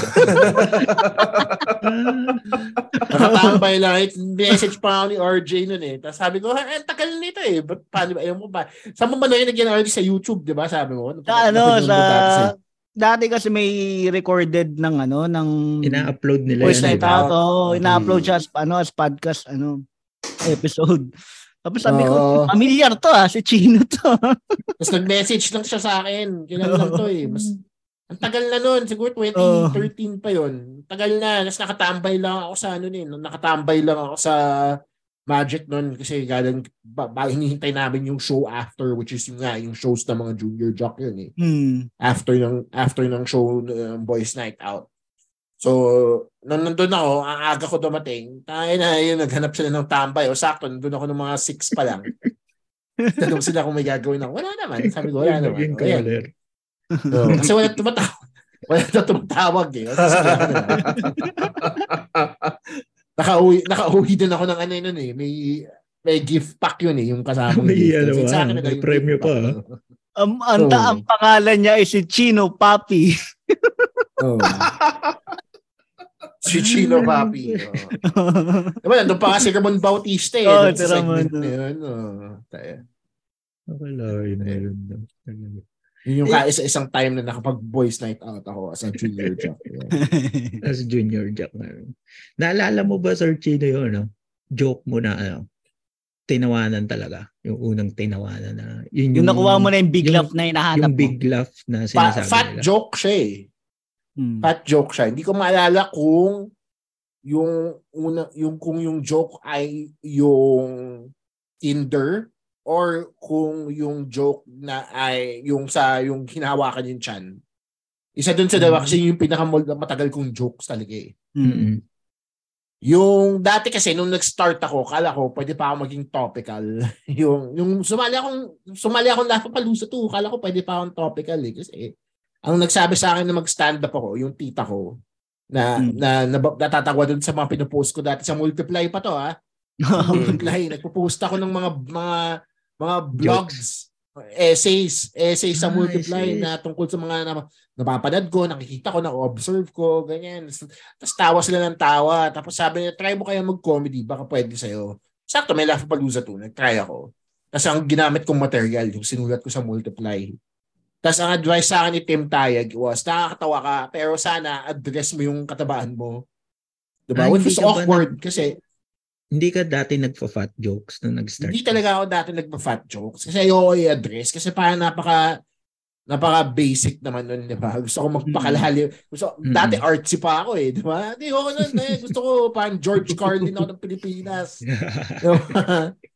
Nakatambay lang. eh. Message pa ako ni RJ nun eh. Tapos sabi ko, "Ah, ang tagal nito eh. Ba't paano ba? Ayaw mo ba? Saan mo ba narinig yan RJ sa YouTube, di ba? Sabi mo. sa ano, sa... mo dati sa- Dati kasi may recorded ng ano, ng... Ina-upload nila Voice yan. night ba? out. Oh, ina-upload Mm. siya as, ano, as podcast, ano, episode. Tapos sabi ko, familiar to ah, si Chino to. Tapos nag-message lang siya sa akin. Kailan lang to eh. Mas, ang tagal na nun. Siguro Oo. 2013 pa yon Tagal na. Tapos nakatambay lang ako sa ano eh. Nakatambay lang ako sa Magic nun kasi galing ba, ba, hinihintay namin yung show after which is yung nga yung shows ng mga junior jock yun eh. Hmm. after ng after ng show ng Boys Night Out. So, nung nandun ako, ang aga ko dumating, tayo na yun, naghanap sila ng tambay. O sakto, nandun ako ng mga 6 pa lang. Tanong sila kung may gagawin ako. Wala naman. Sabi ko, wala naman. O, yan. Oo, kasi wala tumatawag. Wala na tumatawag eh. Nakauwi, nakauwi din ako ng ano yun eh. May may gift pack yun eh, yung kasama May gift. ano sa akin na May gift pack. pa, Um, ang, Oo. ang pangalan niya ay si Chino Papi. Oo. Si Chino Papi. Oo. Diba, nandun pa nga si Ramon Bautista eh. Oo, dun si Ramon. na yun. oo. Tayo. Wala yun. meron daw. Yun yung kaisa-isang time na nakapag-boys night out ako as a junior jock. Yeah. As junior jock na rin. Naalala mo ba, Sir Chino, yun, no? Joke mo na, ano, tinawanan talaga. Yung unang tinawanan na. Yun yung nakuha mo na yung big yung- laugh na hinahanap Yung big mo. laugh na Pa- sinasabi fat nila. joke siya eh. Hmm. Fat joke siya. Hindi ko maalala kung yung una yung kung yung joke ay yung Tinder or kung yung joke na ay yung sa yung hinahawakan yung chan. Isa dun sa dalawa Mm. kasi yung pinakamatagal kong jokes talaga eh. Hmm. Mm-mm. Yung dati kasi nung nag-start ako, kala ko pwede pa ako maging topical. yung yung sumali akong sumali akong lahat pa palusa to, kala ko pwede pa akong topical eh kasi ang nagsabi sa akin na mag-stand up ako, yung tita ko na Mm. na, na natatagwa doon sa mga pinopost ko dati sa Multiply pa to ha. Multiply, nagpo-post ako ng mga mga mga blogs, essays, essays sa Ah, Multiply essays. na tungkol sa mga na, napapanood ko, nakikita ko, na-observe ko, ganyan. Tapos tawa sila ng tawa. Tapos sabi niya, try mo kaya mag-comedy, baka pwede sa'yo. Sakto, may Laugh Palooza to. Nag-try ako. Tapos ang ginamit kong material, yung sinulat ko sa Multiply. Tapos ang advice sa akin ni Tim Tayag was, nakakatawa ka, pero sana address mo yung katabaan mo. Diba? Ah, Which was awkward kasi Hindi ka dati nagfa-fat jokes nung nag-start? hindi talaga ako dati nagpa-fat jokes kasi ayoko i-address kasi parang napaka napaka-basic naman nun, di ba? Gusto ko magpakalalim. Gusto, Mm-mm. Dati artsy pa ako eh, di ba? Hindi ako nun eh. Gusto ko parang George Carlin ako ng Pilipinas.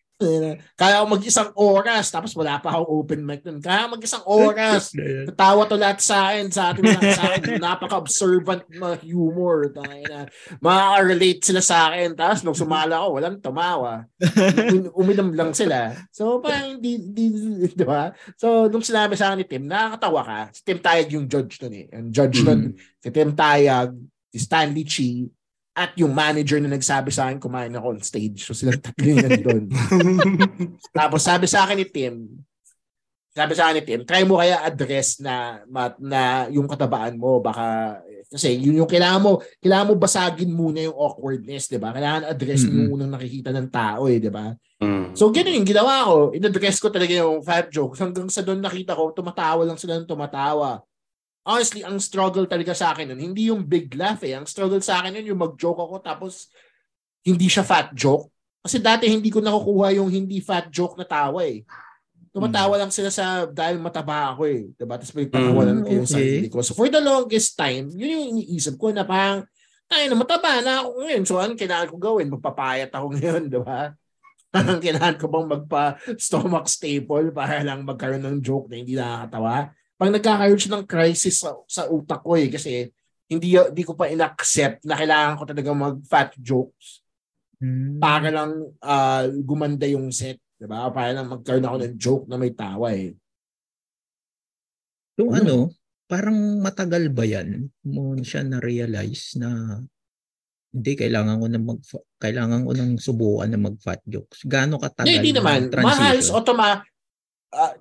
Kaya ako mag-isang oras, tapos wala pa akong open mic nun. Kaya ako mag-isang oras. Natawa to lahat sa akin, sa ating mga sa akin. Napaka-observant na humor. Na. Makaka-relate sila sa akin. Tapos nung sumala ako, walang tumawa. Um- uminom lang sila. So, parang di, di, di ba? So, nung sinabi sa akin ni Tim, nakakatawa ka. Si Tim Tayag yung judge nun eh. Ang judge nun, si Tim Tayag, si Stanley Chi, at yung manager na nagsabi sa akin kumain ako on stage. So, silang tatlo yung nandun. Tapos sabi sa akin ni Tim, sabi sa akin ni Tim, try mo kaya address na na yung katabaan mo baka kasi yun yung kailangan mo kailangan mo basagin muna yung awkwardness, 'di ba? Kailangan address mo yung unang nakikita ng tao eh, 'di ba? Mm. So ganun yung ginawa ko. In-address ko talaga yung fat jokes hanggang sa doon nakita ko tumatawa lang sila ng tumatawa. Honestly, ang struggle talaga sa akin nun, hindi yung big laugh eh. Ang struggle sa akin nun, yung mag-joke ako tapos hindi siya fat joke. Kasi dati hindi ko nakukuha yung hindi fat joke na tawa eh. Tumatawa lang sila sa dahil mataba ako eh. Diba? Tapos may patawalan Mm, ko yung okay. sarili ko. So for the longest time, yun yung iniisip ko na parang, ay na mataba na ako ngayon. So ano kailangan ko gawin? Magpapayat ako ngayon, di ba? Parang kailangan ko bang magpa-stomach staple para lang magkaroon ng joke na hindi nakakatawa? Pag nagkakaroon siya ng crisis sa, sa utak ko eh, kasi hindi, hindi ko pa in-accept na kailangan ko talaga mag-fat jokes Mm. para lang ah, gumanda yung set. Diba? Para lang magkaroon ako ng joke na may tawa eh. Yung Ano? ano, parang matagal ba yan mo siya na-realize na hindi kailangan ko na mag kailangan ko nang subukan na mag fat jokes. Gaano katagal? Hindi, hindi naman. Mahal, automa, ah,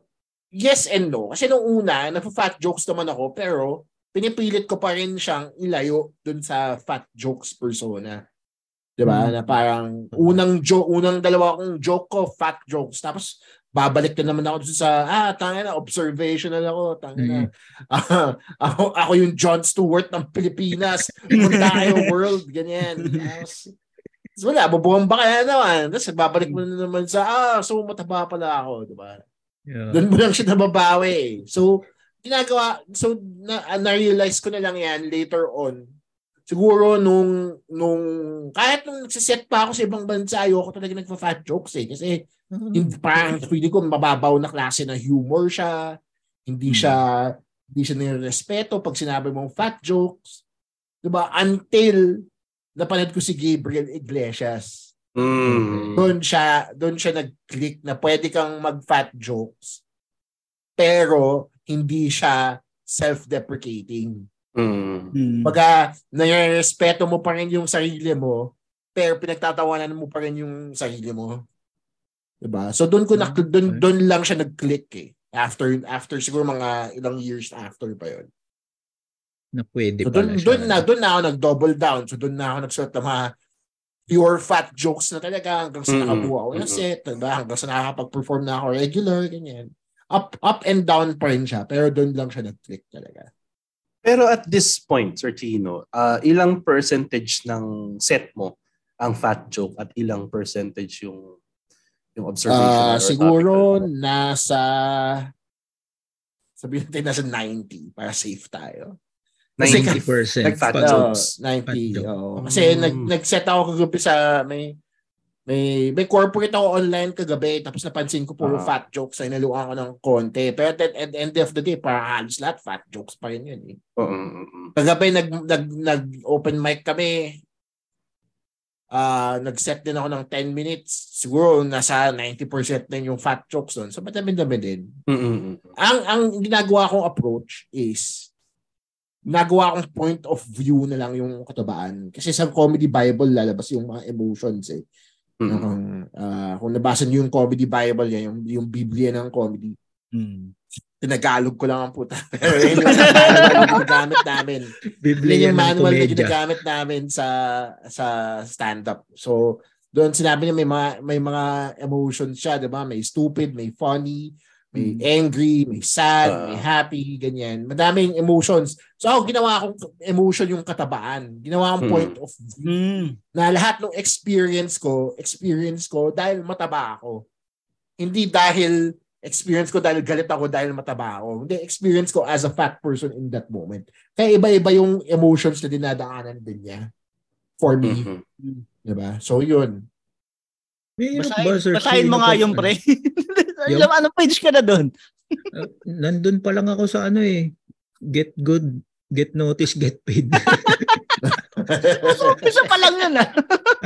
yes and no. Kasi nung una, nagpa-fat jokes naman ako, pero pinipilit ko pa rin siyang ilayo dun sa fat jokes persona. 'Di ba? Hmm. Na parang unang joke, unang dalawa kong joke ko fat jokes. Tapos babalik na naman ako dun sa ah, tanga na observational ako, tanga na. Ah, ako ako yung John Stewart ng Pilipinas. Punta kayo world ganyan. Tapos tapos wala, bubomba ka na naman. Tapos babalik mo na naman sa, ah, so mataba pala ako, di ba? Yeah. Doon mo lang siya nababawi. So, ginagawa, so na, na-realize ko na lang yan later on. Siguro nung, nung, kahit nung nagsiset pa ako sa ibang bansa, ayoko talaga nagpa-fat jokes eh. Kasi hindi, parang feeling ko mababaw na klase na humor siya. Hindi siya, hindi siya nirespeto pag sinabi mong fat jokes. Diba? Until napanood ko si Gabriel Iglesias Mm. doon siya doon siya nag-click na pwede kang mag-fat jokes pero hindi siya self-deprecating. Mm. Mm. Baga, nare-respeto mo pa rin yung sarili mo pero pinagtatawanan mo pa rin yung sarili mo. 'Di ba? So doon ko na doon doon lang siya nag-click eh. After after siguro mga ilang years after pa 'yon. na pwede So pala doon siya. doon na doon na ako nag-double down. So doon na ako nagsuot ng mga pure fat jokes na talaga hanggang sa Mm-mm. nakabuo ako ng set, diba? hanggang sa nakakapag-perform na ako regular, ganyan. Up up and down pa rin siya, pero doon lang siya nag-click talaga. Pero at this point, Sir Tino, ah, ilang percentage ng set mo ang fat joke at ilang percentage yung yung observation Ah, siguro nasa sabihin natin nasa 90 para safe tayo. Kasi 90% Nag-fat pag- jokes. Oo, 90. Fat joke. oo. Kasi Mm. nag, nag-set ako kagabi sa may may may corporate ako online kagabi tapos napansin ko puro Ah. fat jokes ay naluan ko ng konti. Pero at, at the end of the day, para halos lahat fat jokes pa rin yun. Eh. Oo. Kagabi nag, nag, nag open mic kami. Ah, nag-set din ako ng 10 minutes. Siguro nasa 90% din yung fat jokes doon. So madami-dami din. Mm, mm, mm. Ang ang ginagawa kong approach is nagawa kong point of view na lang yung katabaan. Kasi sa comedy bible lalabas yung mga emotions eh. Mm, mm. Yung, ah, kung nabasa niyo yung comedy bible yan, yung, yung Biblia ng comedy, Mm. tinagalog ko lang ang puta. Pero yun yung manual na ginagamit namin. Yun Biblia yung ng manual na ginagamit namin sa sa stand-up. So, doon sinabi niya may mga may mga emotions siya, 'di ba? May stupid, may funny, may angry, may sad, Ah. may happy, ganyan. Madaming emotions. So, ako ginawa akong emotion yung katabaan. Ginawa akong Hmm. point of view Mm. na lahat ng experience ko, experience ko dahil mataba ako. Hindi dahil experience ko dahil galit ako dahil mataba ako. Hindi, experience ko as a fat person in that moment. Kaya iba-iba yung emotions na dinadaanan din niya. For me. Mhm. Diba? So, yun. Mahirap Basahin, ba, Sir basahin mo nga yung pre. Yung- Alam, anong page ka na doon? Uh, nandun pa lang ako sa ano eh. Get good, get notice, get paid. Isa pa lang yun ah.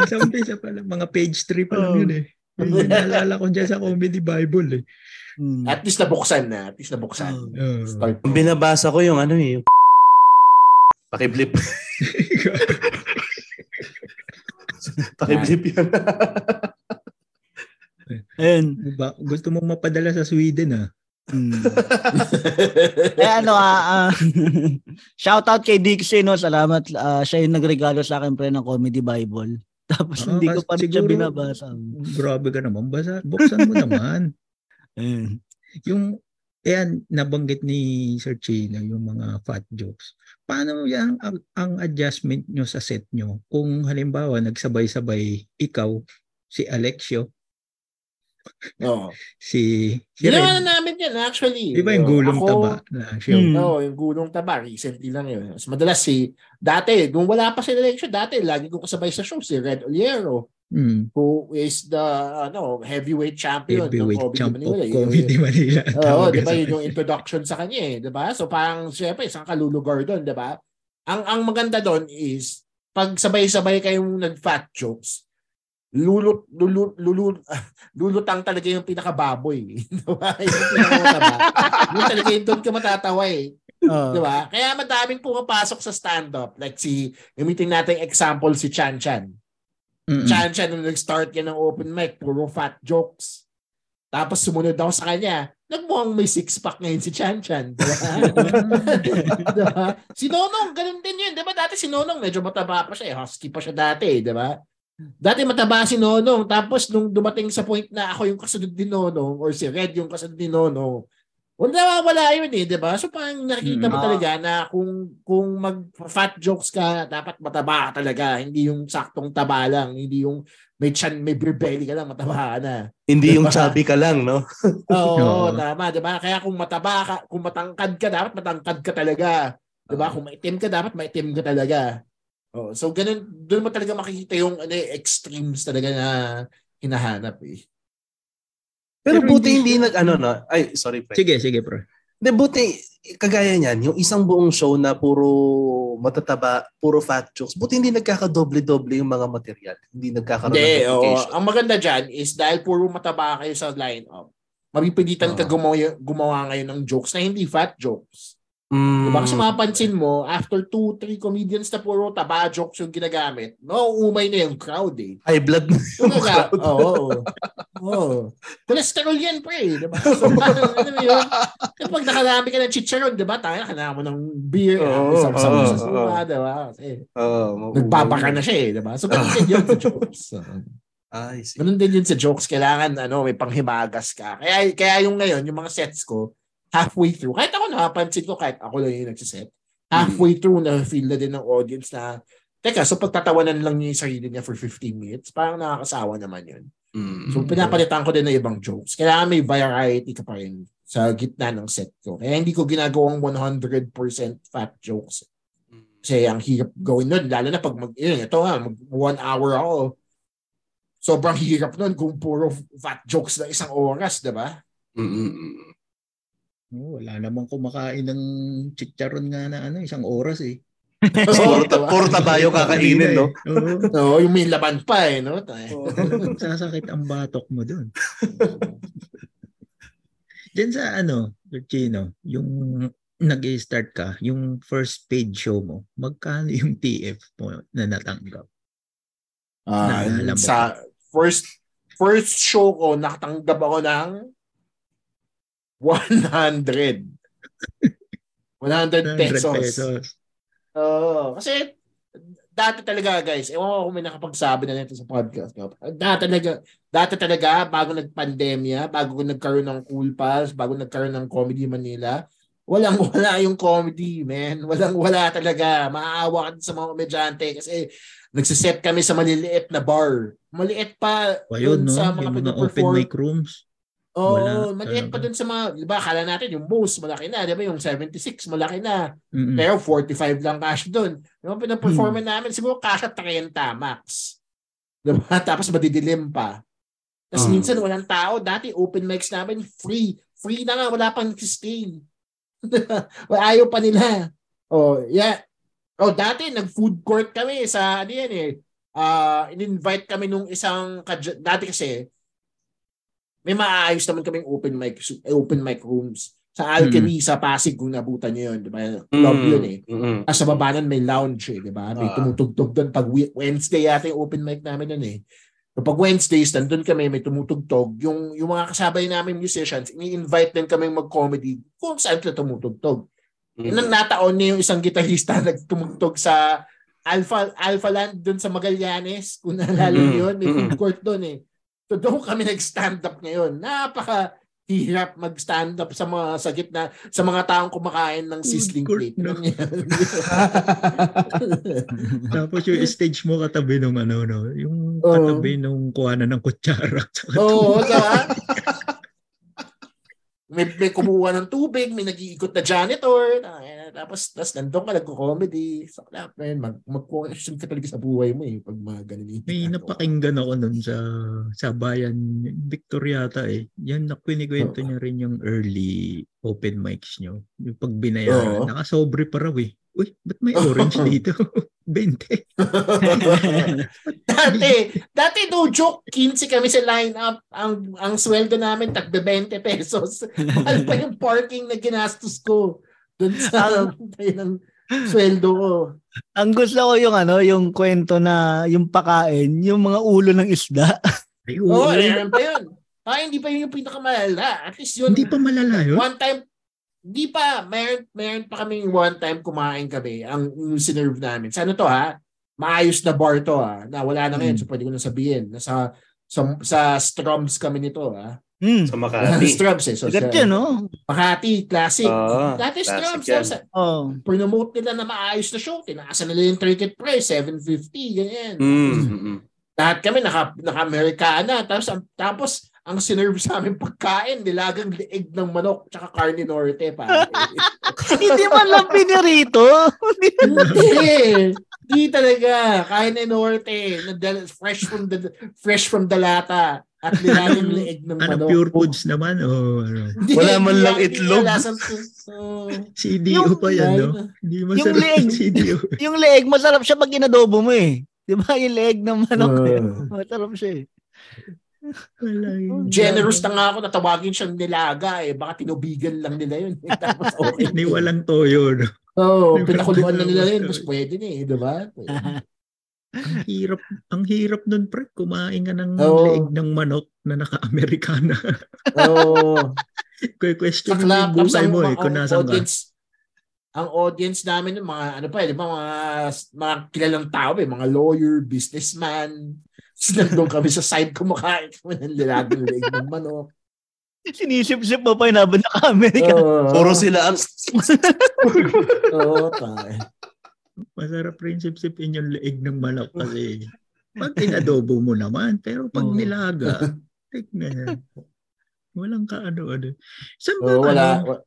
Sa umpisa pa lang, mga page 3 pa lang Oh. yun eh. Yung naalala ko dyan sa Comedy Bible eh. At least nabuksan na. At least nabuksan. Oh. Start. Binabasa ko yung ano eh, yung Pakiblip. Pakiblip yan. Ayun. Ba, gusto mong mapadala sa Sweden ah. Mm. Eh ano ah, ah, shout out kay Dixie no, salamat ah, siya yung nagregalo sa akin pre ng Comedy Bible. Tapos Ah, hindi ko pa rin siya binabasa. Grabe ka naman. Basa, buksan mo naman. Ayun. Yung, ayan, nabanggit ni Sir Chino, yung mga fat jokes. Paano yan ang, ang adjustment nyo sa set nyo? Kung halimbawa, nagsabay-sabay ikaw, si Alexio, Oo. si, si Ginawa na namin yan actually. Di ba yung gulong Ako- taba? Na, siya, Hmm. Oo, yung gulong taba. Recently lang yun. Mas madalas si, dati, nung wala pa si election, dati, lagi ko kasabay sa show, si Red Oliero, mm, who is the ano heavyweight champion heavyweight ng Comedy champ of Manila. Yun- Comedy Manila. Oo, di ba yun yung introduction sa kanya eh, di ba? So parang syempre isang kalulugar doon, di ba? Ang ang maganda doon is pag sabay-sabay kayong nag-fat jokes, lulut lulut lulut lulutang talaga yung pinakababoy. Di ba? Yung pinakamataba. Yung talaga yung doon ka matatawa eh. Oo. Di ba? Kaya madaming pumapasok sa stand-up. Like si, gamitin natin example si Chan Chan. Mm-mm. Chan Chan nung nag-start yan ng open mic, puro fat jokes. Tapos sumunod ako sa kanya, nagmukhang may six-pack ngayon si Chan Chan. Di ba? Di ba? Si Nonong, ganun din yun. Di ba dati si Nonong, medyo mataba pa siya. eh. Husky pa siya dati. Di ba? Dati mataba si Nonong. Tapos nung dumating sa point na ako yung kasunod ni Nonong or si Red yung kasunod ni Nonong, wala wala yun eh, 'di ba? So parang nakikita mo Mm. talaga na kung kung mag fat jokes ka, dapat mataba ka talaga, hindi yung saktong taba lang, hindi yung may chan, may beer belly ka lang, mataba ka na. Hindi yung Diba? chubby ka lang, no? Oo, Oo. tama, 'di ba? Kaya kung mataba ka, kung matangkad ka, dapat matangkad ka talaga. 'Di ba? Kung maitim ka, dapat maitim ka talaga. Oh, so ganun doon mo talaga makikita yung ano, eh, extremes talaga na hinahanap eh. Pero, Pero buti hindi hindi nag, ano na, ay, sorry, pre. Sige, sige bro. Hindi, buti, kagaya niyan, yung isang buong show na puro matataba, puro fat jokes, buti hindi nagkakadoble-doble yung mga material. Hindi nagkakaroon Hindi, ng oo. Ang maganda dyan is dahil puro mataba kayo sa line-up, mapipilitan ka Oo. gumawa, gumawa ngayon ng jokes na hindi fat jokes. Mm, Diba? Kasi mapapansin mo, after two, three comedians na puro taba jokes yung ginagamit, nauumay na yung crowd eh. high blood na yung Kumbaga, crowd. oo. Oo. Oo. Cholesterol yan, pre. Diba? So, parang, ano yun? Kapag nakarami ka ng chicharon, diba? Tayo, kailangan mo ng beer. Oo, isang sa oo, sa oo. suha, diba? Kasi, Oo, nagbabaka na siya eh, diba? So, ganun din yun sa jokes. Ay, see. Ganun din yun sa jokes. Kailangan, ano, may panghimagas ka. Kaya, kaya yung ngayon, yung mga sets ko, halfway through, kahit ako napapansin ko, kahit ako lang yung nagsiset, halfway through, na-feel na din ng audience na, teka, so pagtatawanan lang niya yung sarili niya for 15 minutes, parang nakakasawa naman yun. Mm. So, pinapalitan ko din ng ibang jokes. Kailangan may variety ka pa rin sa gitna ng set ko. Kaya hindi ko ginagawang 100% fat jokes. Kasi ang hirap gawin nun, lalo na pag mag, yun, ito nga, mag one hour ako. Sobrang hirap nun kung puro fat jokes na isang oras, di ba? Mm-mm. Oh, wala namang kumakain ng chicharon nga na ano, isang oras eh. Puro, ta- puro tabayo kakainin, no? Oo. Oo, yung may laban pa eh, no? Sasakit ang batok mo doon. Diyan sa ano, Chino, yung nag-start ka, yung first paid show mo, magkano yung TF mo na natanggap? Ah, Naalala mo sa first first show ko, nakatanggap ako ng 100. 100 100 pesos. pesos. Oo. kasi dati talaga guys, ewan ko kung may nakapagsabi na nito sa podcast. No? Dati talaga, dati talaga, bago nagpandemya, bago nagkaroon ng Cool Pals, bago nagkaroon ng Comedy Manila, walang wala yung comedy, man. Walang wala talaga. Maaawa ka sa mga komedyante kasi nagsiset kami sa maliliit na bar. Maliit pa Ayun, yun no? sa mga yung mga open mic rooms. Oo, Wala maliit pa dun sa mga, di ba, kala natin yung most malaki na, di ba, yung 76 malaki na. Mm-mm. Pero 45 lang cash dun. Yung pinaperforman Hmm. namin, siguro cash at 30 max. Di ba? Tapos madidilim pa. Tapos Hmm. minsan walang tao. Dati open mics namin, free. Free na nga, wala pang stay. Ayaw pa nila. Oh, yeah. Oh, dati nag-food court kami sa ano yan eh. Ah, in-invite kami nung isang dati kasi may maayos naman kaming open mic open mic rooms sa Alchemy sa Pasig kung nabutan niyo yun, di ba? Club yun eh. Mm-mm. Ah, sa baba nun may lounge eh, di ba? May Ah. tumutugtog doon pag we- Wednesday yata yung open mic namin nun eh. So, pag Wednesdays, nandun kami, may tumutugtog. Yung, yung mga kasabay namin musicians, ini-invite din kami mag-comedy kung saan sila tumutugtog. Mm. Yun ang nataon niya yung isang gitarista nagtumugtog sa Alpha Alpha Land doon sa Magallanes. Kung naalala Mm. niyo yun, may Mm. food court doon eh. So doon kami nag-stand up ngayon. Napaka hirap mag-stand up sa mga sa gitna sa mga taong kumakain ng sizzling plate. no? Tapos yung stage mo katabi nung ano, no? Yung Oo. katabi nung kuhanan ng kutsara. Oo, diba? may, may kumuha ng tubig, may nag-iikot na janitor, ah, tapos, tapos nandun ka, nagko-comedy. Wala, man, mag, mag-question ka talaga sa buhay mo eh, pag mga ganun May napakinggan ako nun sa sa bayan Victor yata eh. Yan na kwento niya rin yung early open mics nyo. Yung pag binayaran. Oo. Nakasobre pa raw eh. Uy, ba't may orange dito? 20. dati, dati no joke, 15 kami sa line-up. Ang, ang sweldo namin, tagbe 20 pesos. Mahal pa yung parking na ginastos ko. Doon sa ng sweldo ko. Ang gusto ko yung ano, yung kwento na yung pakain, yung mga ulo ng isda. Ay, Oo, oh, meron pa yun. Ah, hindi pa yun yung pinakamalala. At least yun, Hindi pa malala yun? one time, hindi pa, meron, meron pa kami one time kumain kami, ang sinerve namin. Sa ano to ha? Maayos na bar to ha, na wala na ngayon, Hmm. so pwede ko na sabihin. Nasa, sa, sa Stroms kami nito ha. Hmm. Sa Makati. Stroms eh. So, Sigat sa- yan, no? Makati, classic. Oo, Dati Stroms, yan. tapos Oh. promote nila na maayos na show. Tinaasan nila yung ticket price, 750, ganyan. Mm, mm, Lahat kami naka, naka-Americana. Tapos, tapos, ang sinerve sa amin pagkain, nilagang liig ng manok tsaka carne norte pa. Hindi man lang pinirito. Hindi. Hindi talaga. Carne norte. Fresh from the fresh from the lata. At nilagang liig ng Ano, manok. pure foods naman? O ano? Wala man lang itlog. Oh. CDO pa yan, no? Hindi Yung masarap leeg. yung CDO. yung leeg, masarap siya pag inadobo mo eh. Di ba? Yung leeg ng manok. Ah. eh. Masarap siya eh. Generous na nga ako na tawagin siyang nilaga eh. Baka tinubigan lang nila yun. eh. Tapos okay. Ni walang toyo, no? Oo, oh, pinakuluan na nila yun. Mas pwede na eh. Di ba? Ang hirap, ang hirap nun, pre. Kumain ka ng Oo. leeg ng manok na naka-Amerikana. Oo. Kaya question mo yung Tapos buhay ang, mo eh, kung nasan ka. audience, ang audience namin, yung mga ano pa, eh, di ba, mga, mga kilalang tao, eh, mga lawyer, businessman. Nandun kami sa side kumakain kami ng lilagang leeg ng manok. Sinisip-sip mo pa yun habang naka-America. Oo. Puro sila ang... Oo, tayo. Masarap rin sip-sipin yung leeg ng manok kasi pag inadobo mo naman, pero pag Oo. nilaga, tignan. Walang kaano-ano. Saan ba Oo, wala. ano?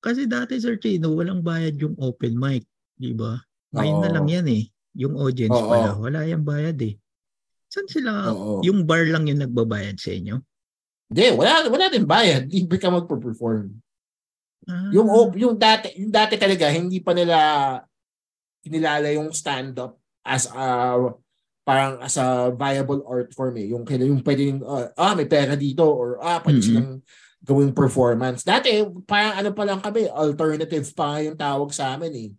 Kasi dati, Sir Chino, walang bayad yung open mic. Di ba? Ngayon na Oo. lang yan eh. Yung audience Oo. pala. Wala yung bayad eh. Saan sila? Oo. Yung bar lang yung nagbabayad sa inyo? Hindi, wala, wala din bayad. Libre ka magpo-perform. Ah, Yung yung dati yung dati talaga hindi pa nila kinilala yung stand up as a parang as a viable art form eh. Yung yung pwedeng uh, ah may pera dito or ah pwede Mhm. silang gawing performance. Dati parang ano pa lang kami, alternative pa yung tawag sa amin eh.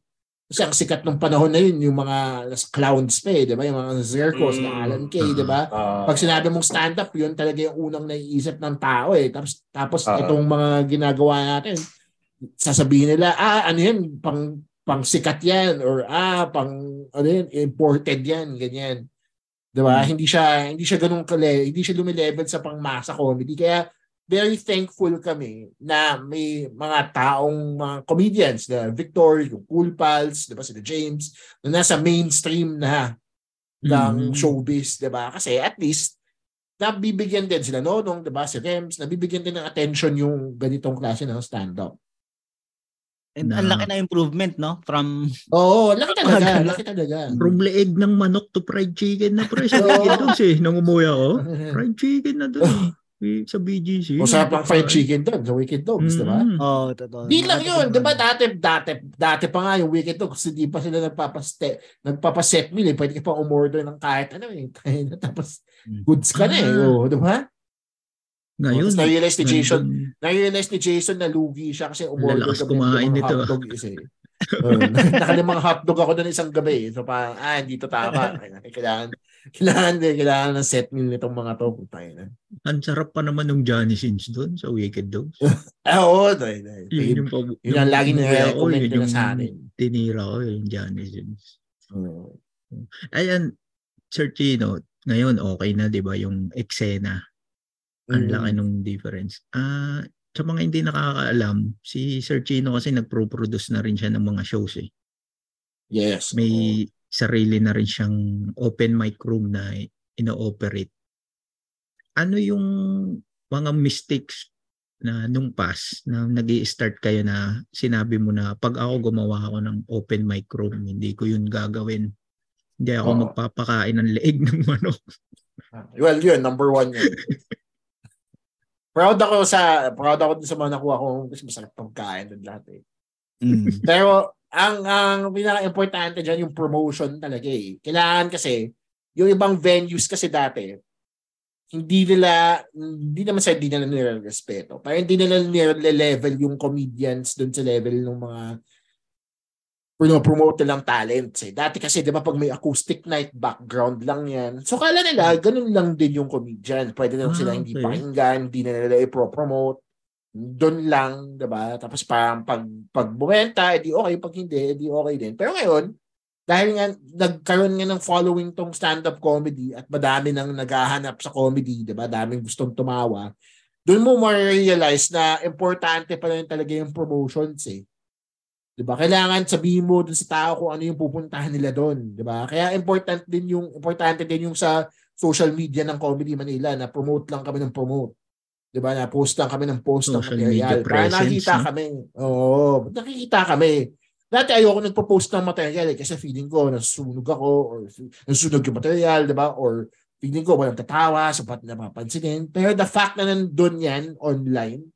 Kasi ang sikat ng panahon na yun, yung mga clowns pa eh, di ba? Yung mga Zerkos, Mm. na Alan Kay, di ba? Ah, Pag sinabi mong stand-up, yun talaga yung unang naiisip ng tao eh. Tapos, tapos Ah. itong mga ginagawa natin, sasabihin nila, ah, ano yan, pang, pang sikat yan, or ah, pang, ano yan, imported yan, ganyan. Diba? Hmm. Hindi siya, hindi siya ganun kale, hindi siya lumilevel sa pangmasa comedy. Kaya, very thankful kami na may mga taong mga comedians na Victor, yung Cool Pals, 'di ba sila James, na nasa mainstream na ng Mhm. showbiz, 'di ba? Kasi at least nabibigyan din sila Nonong, 'di ba? Si Rems, nabibigyan din ng attention yung ganitong klase ng stand-up. And Na- ang laki na improvement, no? From, Oo, laki talaga, Ganun. laki talaga. From leeg ng manok to fried chicken na pre. Sa. Wicked Dogs eh. Nang umuwi ako. Fried chicken na doon Sa BGC. Masarap ang fried chicken doon sa Wicked Dogs, 'di ba? Mm. oh, totoo. Di lang yun, di ba dati, dati, dati pa nga yung Wicked Dogs, hindi pa sila nagpapaste, nagpapaset meal eh. Pwede ka pa umorder ng kahit ano eh. Kahit, tapos goods ka na eh. Ah. Oh, di ba? Ngayon. Tapos na-realize ni Jason, na-realize ni Jason na lugi siya kasi umorder Lalakas kami kumain ng nito, hotdog isa eh. uh, nakalimang hotdog ako doon isang gabi eh. So parang, ah, hindi to tama. kailangan, kailangan, kailangan ng set meal nitong mga to. Putay na. Ang sarap pa naman ng Johnny Sins doon sa Wicked Dogs. Ah, oo, dahil, dahil. Yun yung, pa, Yun ang lagi nire-recommend nila yung sa akin. Tinira ko yung Johnny Sins. Oo. Ayan, Sir Chino, ngayon okay na 'di ba yung eksena. Ang Mm. laki nung difference. Ah, sa mga hindi nakakaalam, si Sir Chino kasi nagpro-produce na rin siya ng mga shows eh. Yes. May sarili na rin siyang open mic room na ino-operate. Ano yung mga mistakes na nung past na nag start kayo na sinabi mo na pag ako gumawa ako ng open mic room, hindi ko yun gagawin. Hindi ako Oo. magpapakain ng leeg ng manok. Well, yun, number one yun. proud ako sa, proud ako dun sa mga nakuha ko kasi masarap pagkain dun lahat eh. Mm. Pero, ang, ang pinaka-importante dyan, yung promotion talaga eh. Kailangan kasi, yung ibang venues kasi dati, hindi nila, hindi naman sa hindi nila nire-respeto. Parang hindi nila nire-level yung comedians dun sa level ng mga promote nilang talents eh. Dati kasi, di ba, pag may acoustic night, background lang yan. So, kala nila, ganun lang din yung comedian. Pwede lang Ah, sila hindi okay. pakinggan, hindi na nila i-promote. Doon lang, di ba? Tapos parang pag, pag bumenta, edi okay. Pag hindi, edi okay din. Pero ngayon, dahil nga nagkaroon nga ng following tong stand-up comedy at madami nang naghahanap sa comedy, di ba? Daming gustong tumawa. Doon mo ma-realize na importante pa rin talaga yung promotions eh. 'Di ba? Kailangan sabihin mo dun sa tao kung ano yung pupuntahan nila doon, 'di ba? Kaya important din yung importante din yung sa social media ng Comedy Manila na promote lang kami ng promote. 'Di ba? Na post lang kami ng post ng material. Para nakikita no? kami. Oo, nakikita kami. Dati ayoko nagpo-post ng material eh, kasi feeling ko nasusunog ako or nasusunog yung material, 'di ba? Or feeling ko walang tatawa, sapat na mapansinin. Pero the fact na nandun yan online,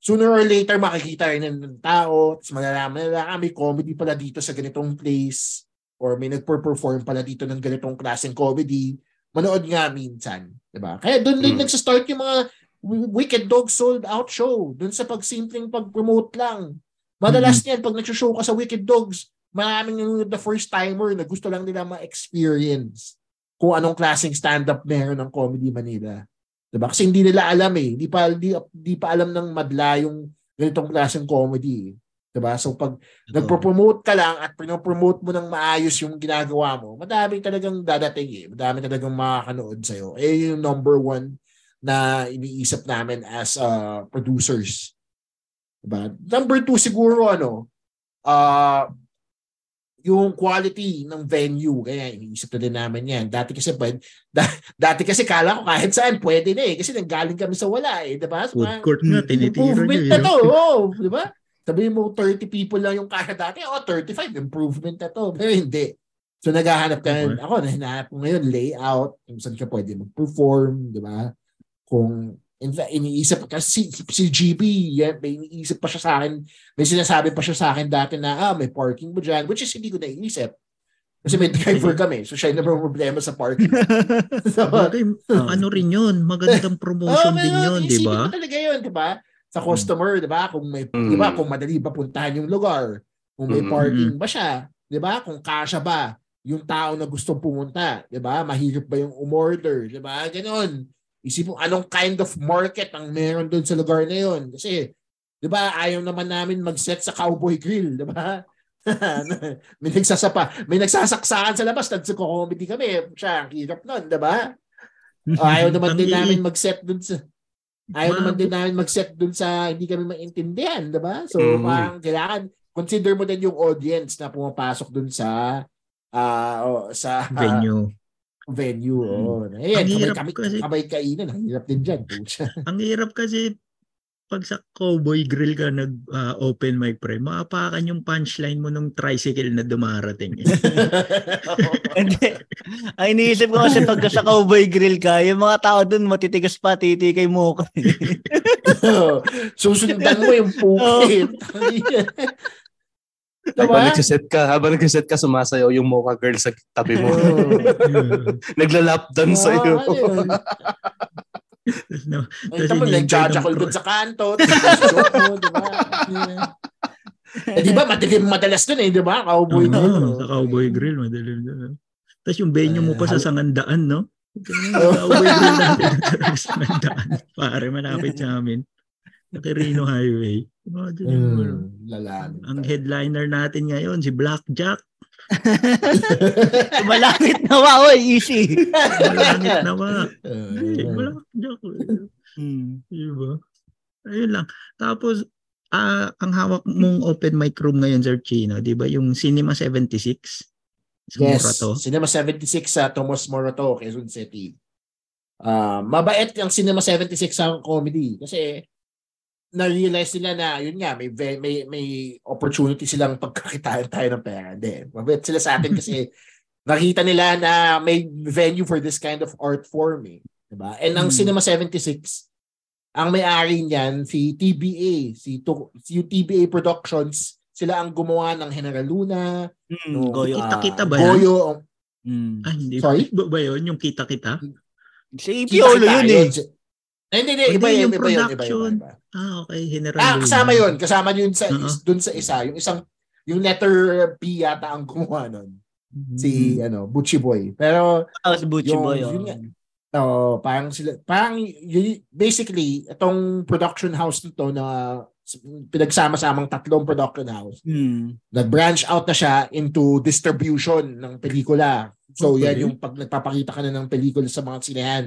sooner or later makikita rin ng tao, tapos malalaman nila, ah, may comedy pala dito sa ganitong place, or may nagper-perform pala dito ng ganitong klaseng comedy, manood nga minsan. Diba? Kaya doon din Mm. nagsa-start yung mga Wicked Dog Sold Out show. Doon sa pagsimpleng pag-promote lang. Madalas niyan, pag nag-show ka sa Wicked Dogs, maraming yung the first timer na gusto lang nila ma-experience kung anong klaseng stand-up meron ng Comedy Manila. Diba? Kasi hindi nila alam eh. Hindi pa, hindi, hindi pa alam ng madla yung ganitong klaseng comedy. eh. Diba? So pag nagpo-promote ka lang at pinopromote mo ng maayos yung ginagawa mo, madami talagang dadating eh. Madami talagang makakanood sa'yo. Eh yung number one na iniisip namin as uh, producers. Diba? Number two siguro ano, uh, yung quality ng venue. Kaya iniisip na din namin yan. Dati kasi pwede, da, dati kasi kala ko kahit saan pwede na eh. Kasi nanggaling kami sa wala eh. Diba? So, Food court nga, tinitira improvement niyo. na to. Oh, di ba? Sabihin mo 30 people lang yung kaya dati. Oh, 35 improvement na to. Pero hindi. So naghahanap ka Okay. ako hinahanap ko ngayon layout, kung saan ka pwede mag-perform, di ba? Kung in fact, iniisip kasi si, si GB, yan, may iniisip pa siya sa akin, may sinasabi pa siya sa akin dati na ah, may parking mo dyan, which is hindi ko naiisip. Kasi may driver kami, so siya yung problema sa parking. so, Bagay, ano rin yun, magandang promotion Oh, din yun, di ba? talaga yun, di ba? Sa customer, di ba? Kung may, Mm. di ba? Kung madali ba puntahan yung lugar? Kung may Mm. parking ba siya? Di ba? Kung kasya ba yung tao na gustong pumunta? Di ba? Mahirap ba yung umorder? Di ba? Ganon. Isipin mo, anong kind of market ang meron doon sa lugar na yun? Kasi, di ba, ayaw naman namin mag-set sa cowboy grill, di ba? may nagsasapa, may nagsasaksakan sa labas, nagsuko-comedy kami. Siya, ang hirap nun, di ba? Ayaw naman din namin mag-set dun sa Ayaw Ma- naman din namin mag-set dun sa hindi kami maintindihan, 'di ba? So Mhm. parang kailangan consider mo din yung audience na pumapasok dun sa o- sa venue. Venue. Mm. Oh. Ayan, Ang kamay, hirap kami, kasi- kamay kainan. Ang hirap din dyan. Ang hirap kasi pag sa cowboy grill ka nag ah, open mic pre, maapakan yung punchline mo nung tricycle na dumarating. eh. Hindi. Ang iniisip ko kasi pag sa cowboy grill ka, yung mga tao dun matitigas pa, titikay mo ka. Susundan mo yung pukit. Habang diba? nagsiset ka, habang nagsiset ka, sumasayaw yung mocha girl sa tabi mo. Oh. Naglalap dance Ah, sa'yo. ano no, Ay, Tapos ng dun sa kanto. tapos joke mo, di ba? Eh, di ba, madilim madalas dun eh, di ba? Cowboy Oo, grill. oh. sa cowboy grill, madalim na. Tapos yung venue mo pa sa sangandaan, no? cowboy grill natin sa sangandaan. Pare, malapit sa amin. Sa Quirino Highway. Imagine mo, ano. Hmm, lalalim. Ang headliner natin ngayon, si Blackjack. Malapit na wa, oy, easy. Malangit na ba? Eh, Eh, Blackjack. Hmm. Diba? Ayun lang. Tapos, ah ang hawak mong open mic room ngayon, Sir Chino, di ba? Yung Cinema 76? Sa Yes, Morato. Cinema 76 sa Tomas Morato, Quezon City. Ah, mabait ang Cinema 76 sa comedy kasi na-realize nila na yun nga may may may opportunity silang pagkakitaan tayo ng pera. Hindi. Mabait sila sa atin kasi nakita nila na may venue for this kind of art form eh. Diba? And ang Hmm. Cinema 76 ang may-ari niyan si TBA, si, si TBA Productions. Sila ang gumawa ng General Luna, Hmm, no, goyo. ah, Kita-kita ba yan? Goyo, Hmm. Ah, hindi. Sorry? Ba, ba yun? Yung kita-kita? Si Piolo yun eh. Hindi, hindi. Iba, yung yun, iba, yun, iba, yun. Ah, okay. General Ah, kasama yun. Kasama yun sa, Oo. dun sa isa. Yung isang, yung letter P yata ang gumawa nun. Mhm. Si, ano, Butchie Boy. Pero, Ah, si Butchie Yung- Boy. yun oh. nga. no, parang sila, parang, yun, basically, itong production house nito na pinagsama-samang tatlong production house, Hmm. nag-branch out na siya into distribution ng pelikula. So, Okay. yan yung pag nagpapakita ka na ng pelikula sa mga sinehan.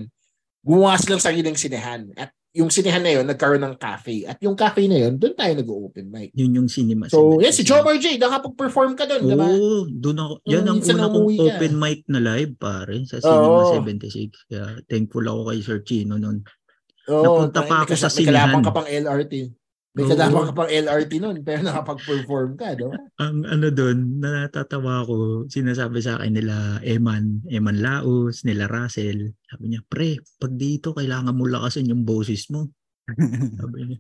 Gumawa silang sariling sinehan. At yung sinehan na yun, nagkaroon ng cafe. At yung cafe na yun, doon tayo nag-open mic. Yun yung cinema. So, cinema. yes, si Jomar J, nakapag-perform ka doon, di ba? Oo, doon ako. Yan ang una kong ka. open mic na live, pare, sa Cinema Oo. 76. Kaya thankful ako kay Sir Chino noon. Oo, Napunta pa ako sa May kalaban ka pang LRT. May kalaban ka pang LRT noon, pero nakapag-perform ka, ba? Ang ano doon, natatawa ko, sinasabi sa akin nila Eman, Eman Laos, nila Russell. Sabi niya, pre, pag dito, kailangan mo lakasan yung boses mo. Sabi niya.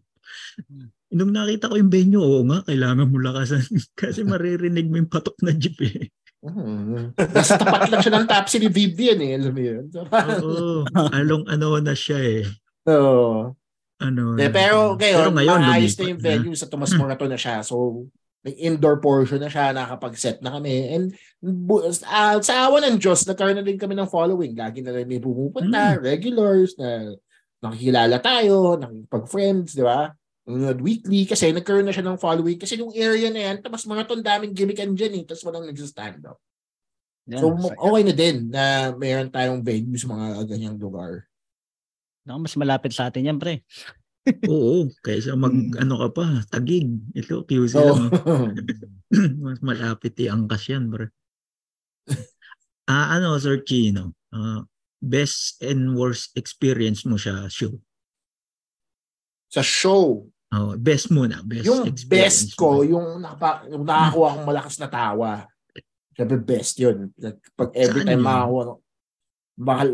Nung nakita ko yung venue, oo nga, kailangan mo lakasan. Kasi maririnig mo yung patok na jeep eh. Mhm. Nasa tapat lang siya ng tapsi ni Vivian eh, alam mo yun. So, Oo, along ano na siya eh. Oo. Ano, Eh, pero ngayon, pero maayos lumipat na yung venue sa Tomas Morato na siya. So, may indoor portion na siya, nakapag-set na kami. And ah, sa awa ng Diyos, nagkaroon na din kami ng following. Lagi na rin may pumupunta, regulars, na nakikilala tayo, nakipag-friends, di ba? Nanonood weekly kasi nagkaroon na siya ng following kasi yung area na yan, tapos mga ton daming gimmickan dyan eh, tapos walang nag-stand up. Yan, So, okay na din na mayroon tayong venue sa mga ganyang lugar. Naku, mas malapit sa atin yan, pre. Oo, kaysa mag, Mm. ano ka pa, tagig. Ito, QC So, lang. Mas malapit i-angkas yan, bro. ah, ano, Sir Chino? Ah, best and worst experience mo siya show? sa show, Oh, best muna. Best yung best ko, mo. yung, nakapa, yung nakakuha akong malakas na tawa. Siyempre best yun. Like, Pag every Saan time yun? makakuha mahal,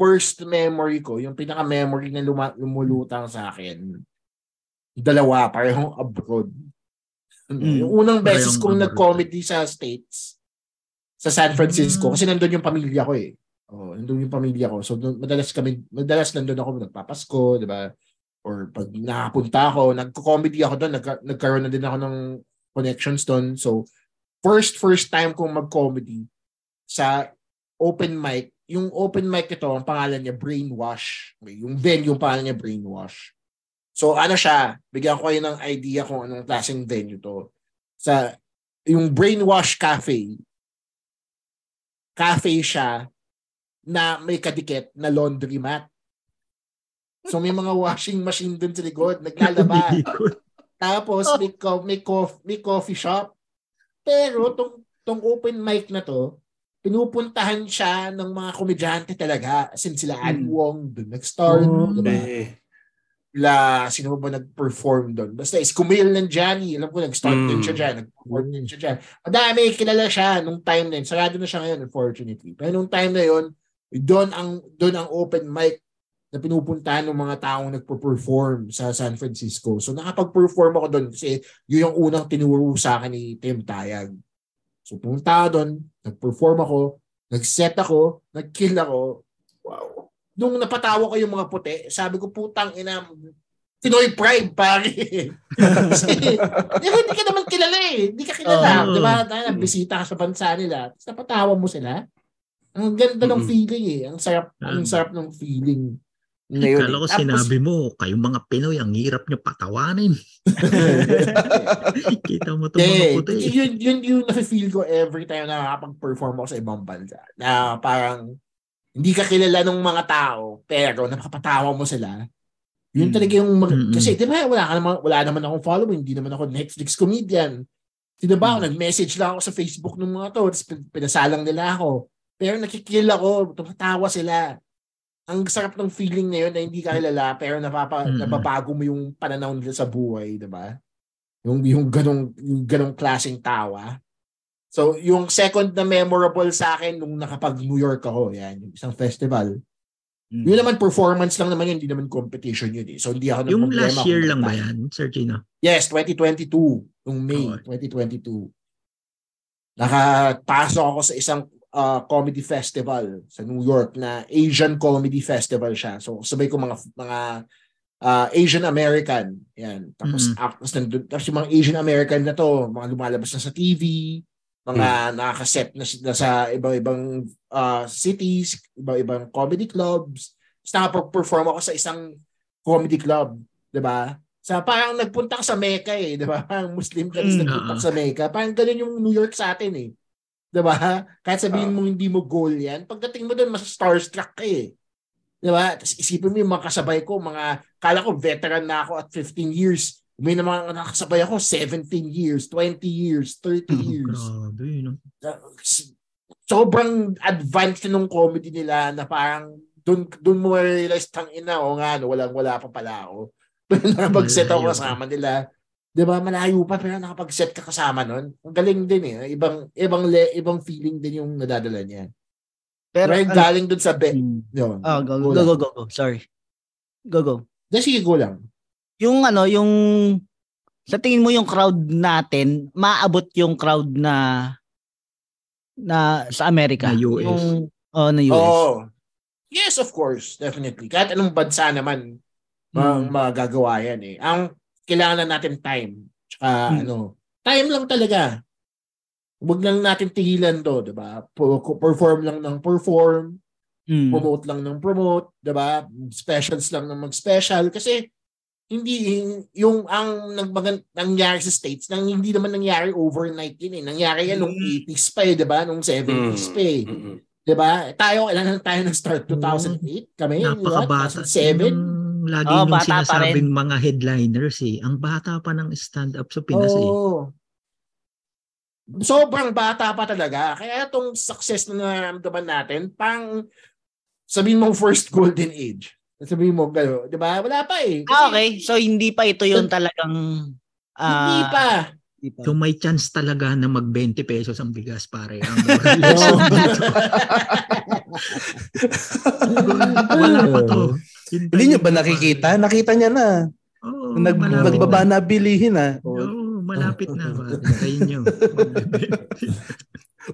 first memory ko, yung pinaka-memory na luma, lumulutang sa akin, dalawa, parehong abroad. Mm. Yung unang beses Parehong kong nag-comedy sa States, sa San Francisco, Mm. kasi nandun yung pamilya ko eh. Oh, nandun yung pamilya ko. So, dun- madalas kami, madalas nandun ako nagpapasko, di ba? Or pag nakapunta ako, nagko-comedy ako doon, nagka- nagkaroon na din ako ng connections doon. So, first, first time kong mag-comedy sa open mic. Yung open mic ito, ang pangalan niya, Brainwash. Yung venue, yung pangalan niya, Brainwash. So, ano siya, bigyan ko kayo ng idea kung anong klaseng venue to. Sa, yung Brainwash Cafe, cafe siya na may kadikit na laundromat. So may mga washing machine dun sa likod, naglalaba. Tapos may, co- may, cof- may coffee shop. Pero tong, tong open mic na to, pinupuntahan siya ng mga komedyante talaga. As in sila Ali Hmm. Wong, doon nag-start. Oh. diba? Eh, La, sino ba nag-perform doon? Basta is Kumail ng Johnny. Alam ko, nag-start Mm. din siya dyan. Nag-perform din siya dyan. Madami, kilala siya nung time na yun. Sarado na siya ngayon, unfortunately. Pero nung time na yun, doon ang, doon ang open mic na pinupuntahan ng mga taong nagpo-perform sa San Francisco. So nakapag-perform ako doon kasi yun yung unang tinuro sa akin ni Tim Tayag. So pumunta ako doon, nag-perform ako, nag-set ako, nag-kill ako. Wow. Nung napatawa ko yung mga puti, sabi ko putang ina, Pinoy pride, pare. Kasi, hindi ka naman kilala eh. Hindi ka kilala. Oo. Di ba? Tayo, bisita ka sa bansa nila. Tapos napatawa mo sila. Ang ganda ng Mm-mm. feeling eh. Ang sarap, ang Mm. sarap ng feeling. Ngayon, Kala ko. Tapos- sinabi mo, kayong mga Pinoy, ang hirap nyo patawanin. Kita mo itong mga Eh, puti. yun, yun yung nafe-feel ko every time na nakakapag-perform ako sa ibang bansa. Na parang hindi ka kilala ng mga tao, pero napapatawa mo sila. Yun Mm. talaga yung mag- Mm-mm. kasi 'di ba wala ka naman wala naman akong following, hindi naman ako Netflix comedian. Di ba ako nag-message lang ako sa Facebook ng mga to, tapos pinasalang nila ako. Pero nakikil ako, tumatawa sila. Ang sarap ng feeling na yun na hindi ka kilala pero napapa, Mm-mm. nababago mo yung pananaw nila sa buhay, 'di ba? Yung yung ganong yung ganong klaseng tawa. So, yung second na memorable sa akin nung nakapag New York ako, yan, yung isang festival. Mm. Yun naman performance lang naman yun, hindi naman competition yun eh. So hindi ako Yung last year kung lang ba yan, Sir Gino? Yes, 2022, yung May Okay. 2022. Nakapasok ako sa isang uh, comedy festival sa New York na Asian Comedy Festival siya. So sabay ko mga mga uh, Asian American. Yan. Tapos, Mhm. tapos, nandun, tapos yung mga Asian American na to, mga lumalabas na sa TV, mga nakakaset na, na sa iba-ibang uh, cities, iba-ibang comedy clubs. Tapos nakapag-perform ako sa isang comedy club, 'di ba? Sa parang nagpunta ka sa Mecca eh, 'di ba? Parang Muslim ka Mm, nagpunta sa Mecca. Parang ganun yung New York sa atin eh. 'Di ba? Kahit sabihin mo hindi mo goal 'yan, pagdating mo doon mas starstruck ka eh. 'Di ba? Tapos isipin mo yung mga kasabay ko, mga kala ko veteran na ako at 15 years. May na mga nakasabay ako 17 years, 20 years, 30 years Grabe, no? sobrang advanced nung comedy nila na parang doon doon mo realize tang ina o nga no, walang wala pa pala ako. nakapag-set ako Malayo pa. kasama nila. 'Di ba? Malayo pa pero nakapag-set ka kasama nun. Ang galing din eh. Ibang ibang le, ibang feeling din yung nadadala niya. Pero ano- galing doon sa be. Mm. Yun. Ah, go, Go go, go, go, go. Sorry. Go, go. Di, sige, go lang. Yung ano, yung sa tingin mo yung crowd natin, maabot yung crowd na na sa Amerika. Na US. Yung, oh, na US. Oo. Yes, of course. Definitely. Kahit anong bansa naman, ma- Mm. magagawa yan eh. Ang kailangan na natin time. Tsaka Hmm. ano, time lang talaga. Huwag lang natin tigilan to, di ba? Perform lang ng perform, Mm. promote lang ng promote, di ba? Specials lang ng mag-special. Kasi hindi yung ang nagbagan nangyari sa states nang hindi naman nangyari overnight yun eh nangyari yan nung 80s pa eh 'di ba nung 70s pa eh Mm-mm. 'di ba tayo kailan tayo nag start 2008 kami? Napakabata. 2007 Yung lagi Oo, nung sinasabing mga headliners eh. Ang bata pa ng stand-up sa Pinas eh. Oo. Sobrang bata pa talaga. Kaya itong success na nararamdaman natin, pang sabihin mong first golden age. Sabihin mo, gano'n. Di ba? Wala pa eh. Kasi Ah, okay. So, hindi pa ito yung talagang... Hindi ah, pa. Hindi pa. So may chance talaga na mag 20 pesos ang bigas pare. Ang Wala pa to. Hindi niyo ba nakikita? Nakita niya na. Oo, Nag, nagbaba na. na bilihin ah. Oo, malapit na. Kayo nyo.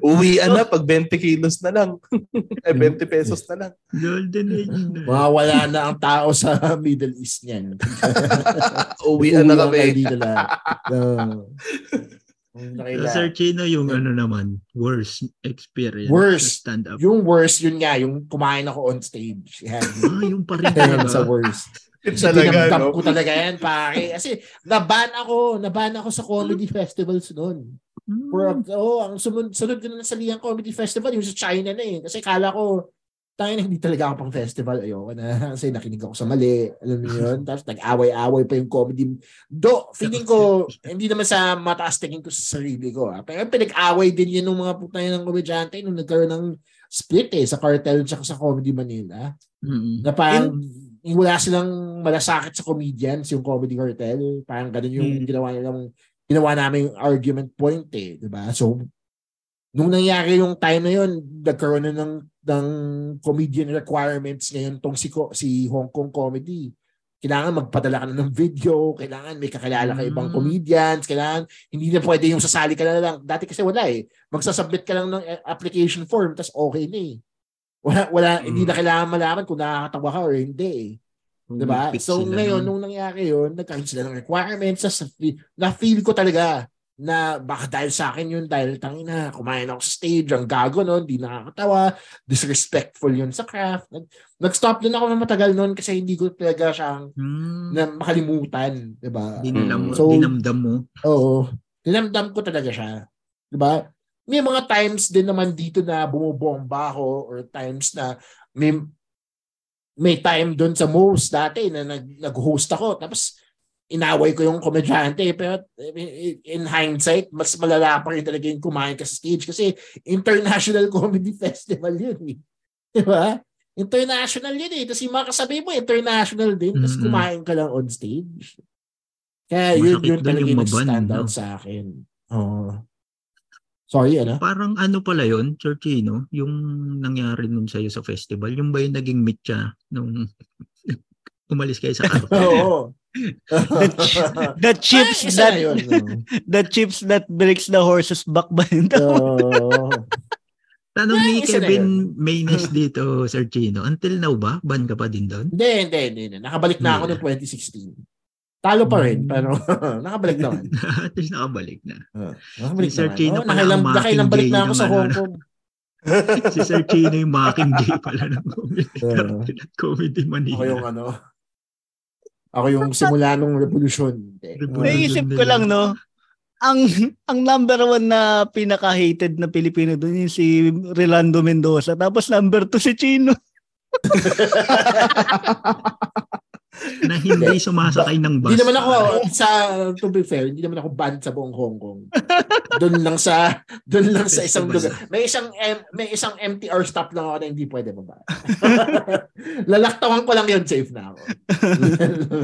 Uwian na pag 20 kilos na lang. eh, 20 pesos na lang. Golden age na. Mawawala na ang tao sa Middle East niyan. Uwian na kami. No. Kung So, nakila- Sir Chino, yung ano naman, worst experience Worst. sa stand-up. Yung worst, yun nga, yung kumain ako on stage. Yan. Ah, yung pa rin Yan sa talaga. worst. Talaga, Tinamdam no? ko talaga yan, pare. Kasi naban ako, naban ako sa comedy festivals noon. Hmm. For, oh, ang sunod, sunod ko na sa Liang Comedy Festival, yung sa China na eh. Kasi kala ko, tayo hindi talaga ako pang festival. Ayoko na. Kasi nakinig ako sa mali. Alam mo yun? Tapos nag-away-away pa yung comedy. Do, feeling ko, hindi naman sa mataas tingin ko sa sarili ko. Ha? Pero pinag-away din yun ng mga putay ng komedyante nung nagkaroon ng split eh, sa cartel at sa Comedy Manila. Mm-mm. Na parang yung wala silang malasakit sa comedians, yung comedy cartel. Parang ganun yung Mm. ginawa nilang ginawa namin yung argument point eh, 'di ba? So nung nangyari yung time na yun, nagkaroon na ng ng comedian requirements ngayon tong si si Hong Kong comedy. Kailangan magpadala ka na ng video, kailangan may kakilala ka ibang Mm. comedians, kailangan hindi na pwede yung sasali ka na lang. Dati kasi wala eh. Magsasubmit ka lang ng eh, application form tas okay na eh. Wala, wala hindi na kailangan malaman kung nakakatawa ka or hindi eh. Diba? Humigpit So ngayon, nun. nung nangyari yun, nagkaroon sila ng requirements. Sa, na-feel ko talaga na baka dahil sa akin yun, dahil tangina, kumain ako sa stage, ang gago nun, di nakakatawa, disrespectful yun sa craft. Nag, nag-stop din ako na matagal nun kasi hindi ko talaga siyang Hmm. na makalimutan, di ba? Dinalam mo, So- dinamdam mo. Oo. Tinamdam ko talaga siya. Di ba? May mga times din naman dito na bumubomba ako or times na may may time doon sa most dati na nag, nag-host ako tapos inaway ko yung komedyante pero in hindsight mas malala pa rin talaga yung kumain ka sa stage kasi international comedy festival yun eh. Di ba? International yun eh. Tapos yung mga kasabi mo, international din. Tapos kumain ka lang on stage. Kaya yun, Masakit yun talaga yung stand out no? sa akin. Oo. Sorry, ano? Parang ano pala yon Churchino, yung nangyari nun sa'yo sa festival, yung ba yung naging mitya nung umalis kayo sa cartel? Oo. The, ch- the chips Ay, that na yun, no? the chips that breaks the horse's back ba yun? Oo. Tanong ni Ay, Kevin Maynes dito, Sir Chino, until now ba? Ban ka pa din doon? Hindi, hindi, hindi. Nakabalik na ako Hindi. noong 2016. Talo pa rin, Mm. pero nakabalik naman. At least nakabalik na. Oo, nakabalik Si Sir naman. Chino Oo, pala nakailang, ang nakailang balik na ako sa ng Hong ano, Kong. si Sir Chino yung Mockingjay pala ng comedy, at comedy Manila. Ako yung ano, ako yung simula nung. Revolution. Naisip ko lang, no? Ang ang number one na pinaka-hated na Pilipino doon yung si Rolando Mendoza. Tapos number two si Chino. na hindi sumasakay ng bus. Hindi naman ako sa to be fair, hindi naman ako banned sa buong Hong Kong. doon lang sa doon lang sa isang lugar. May isang M- may isang MTR stop lang ako na hindi pwede baba. Lalaktawan ko lang yun, safe na ako.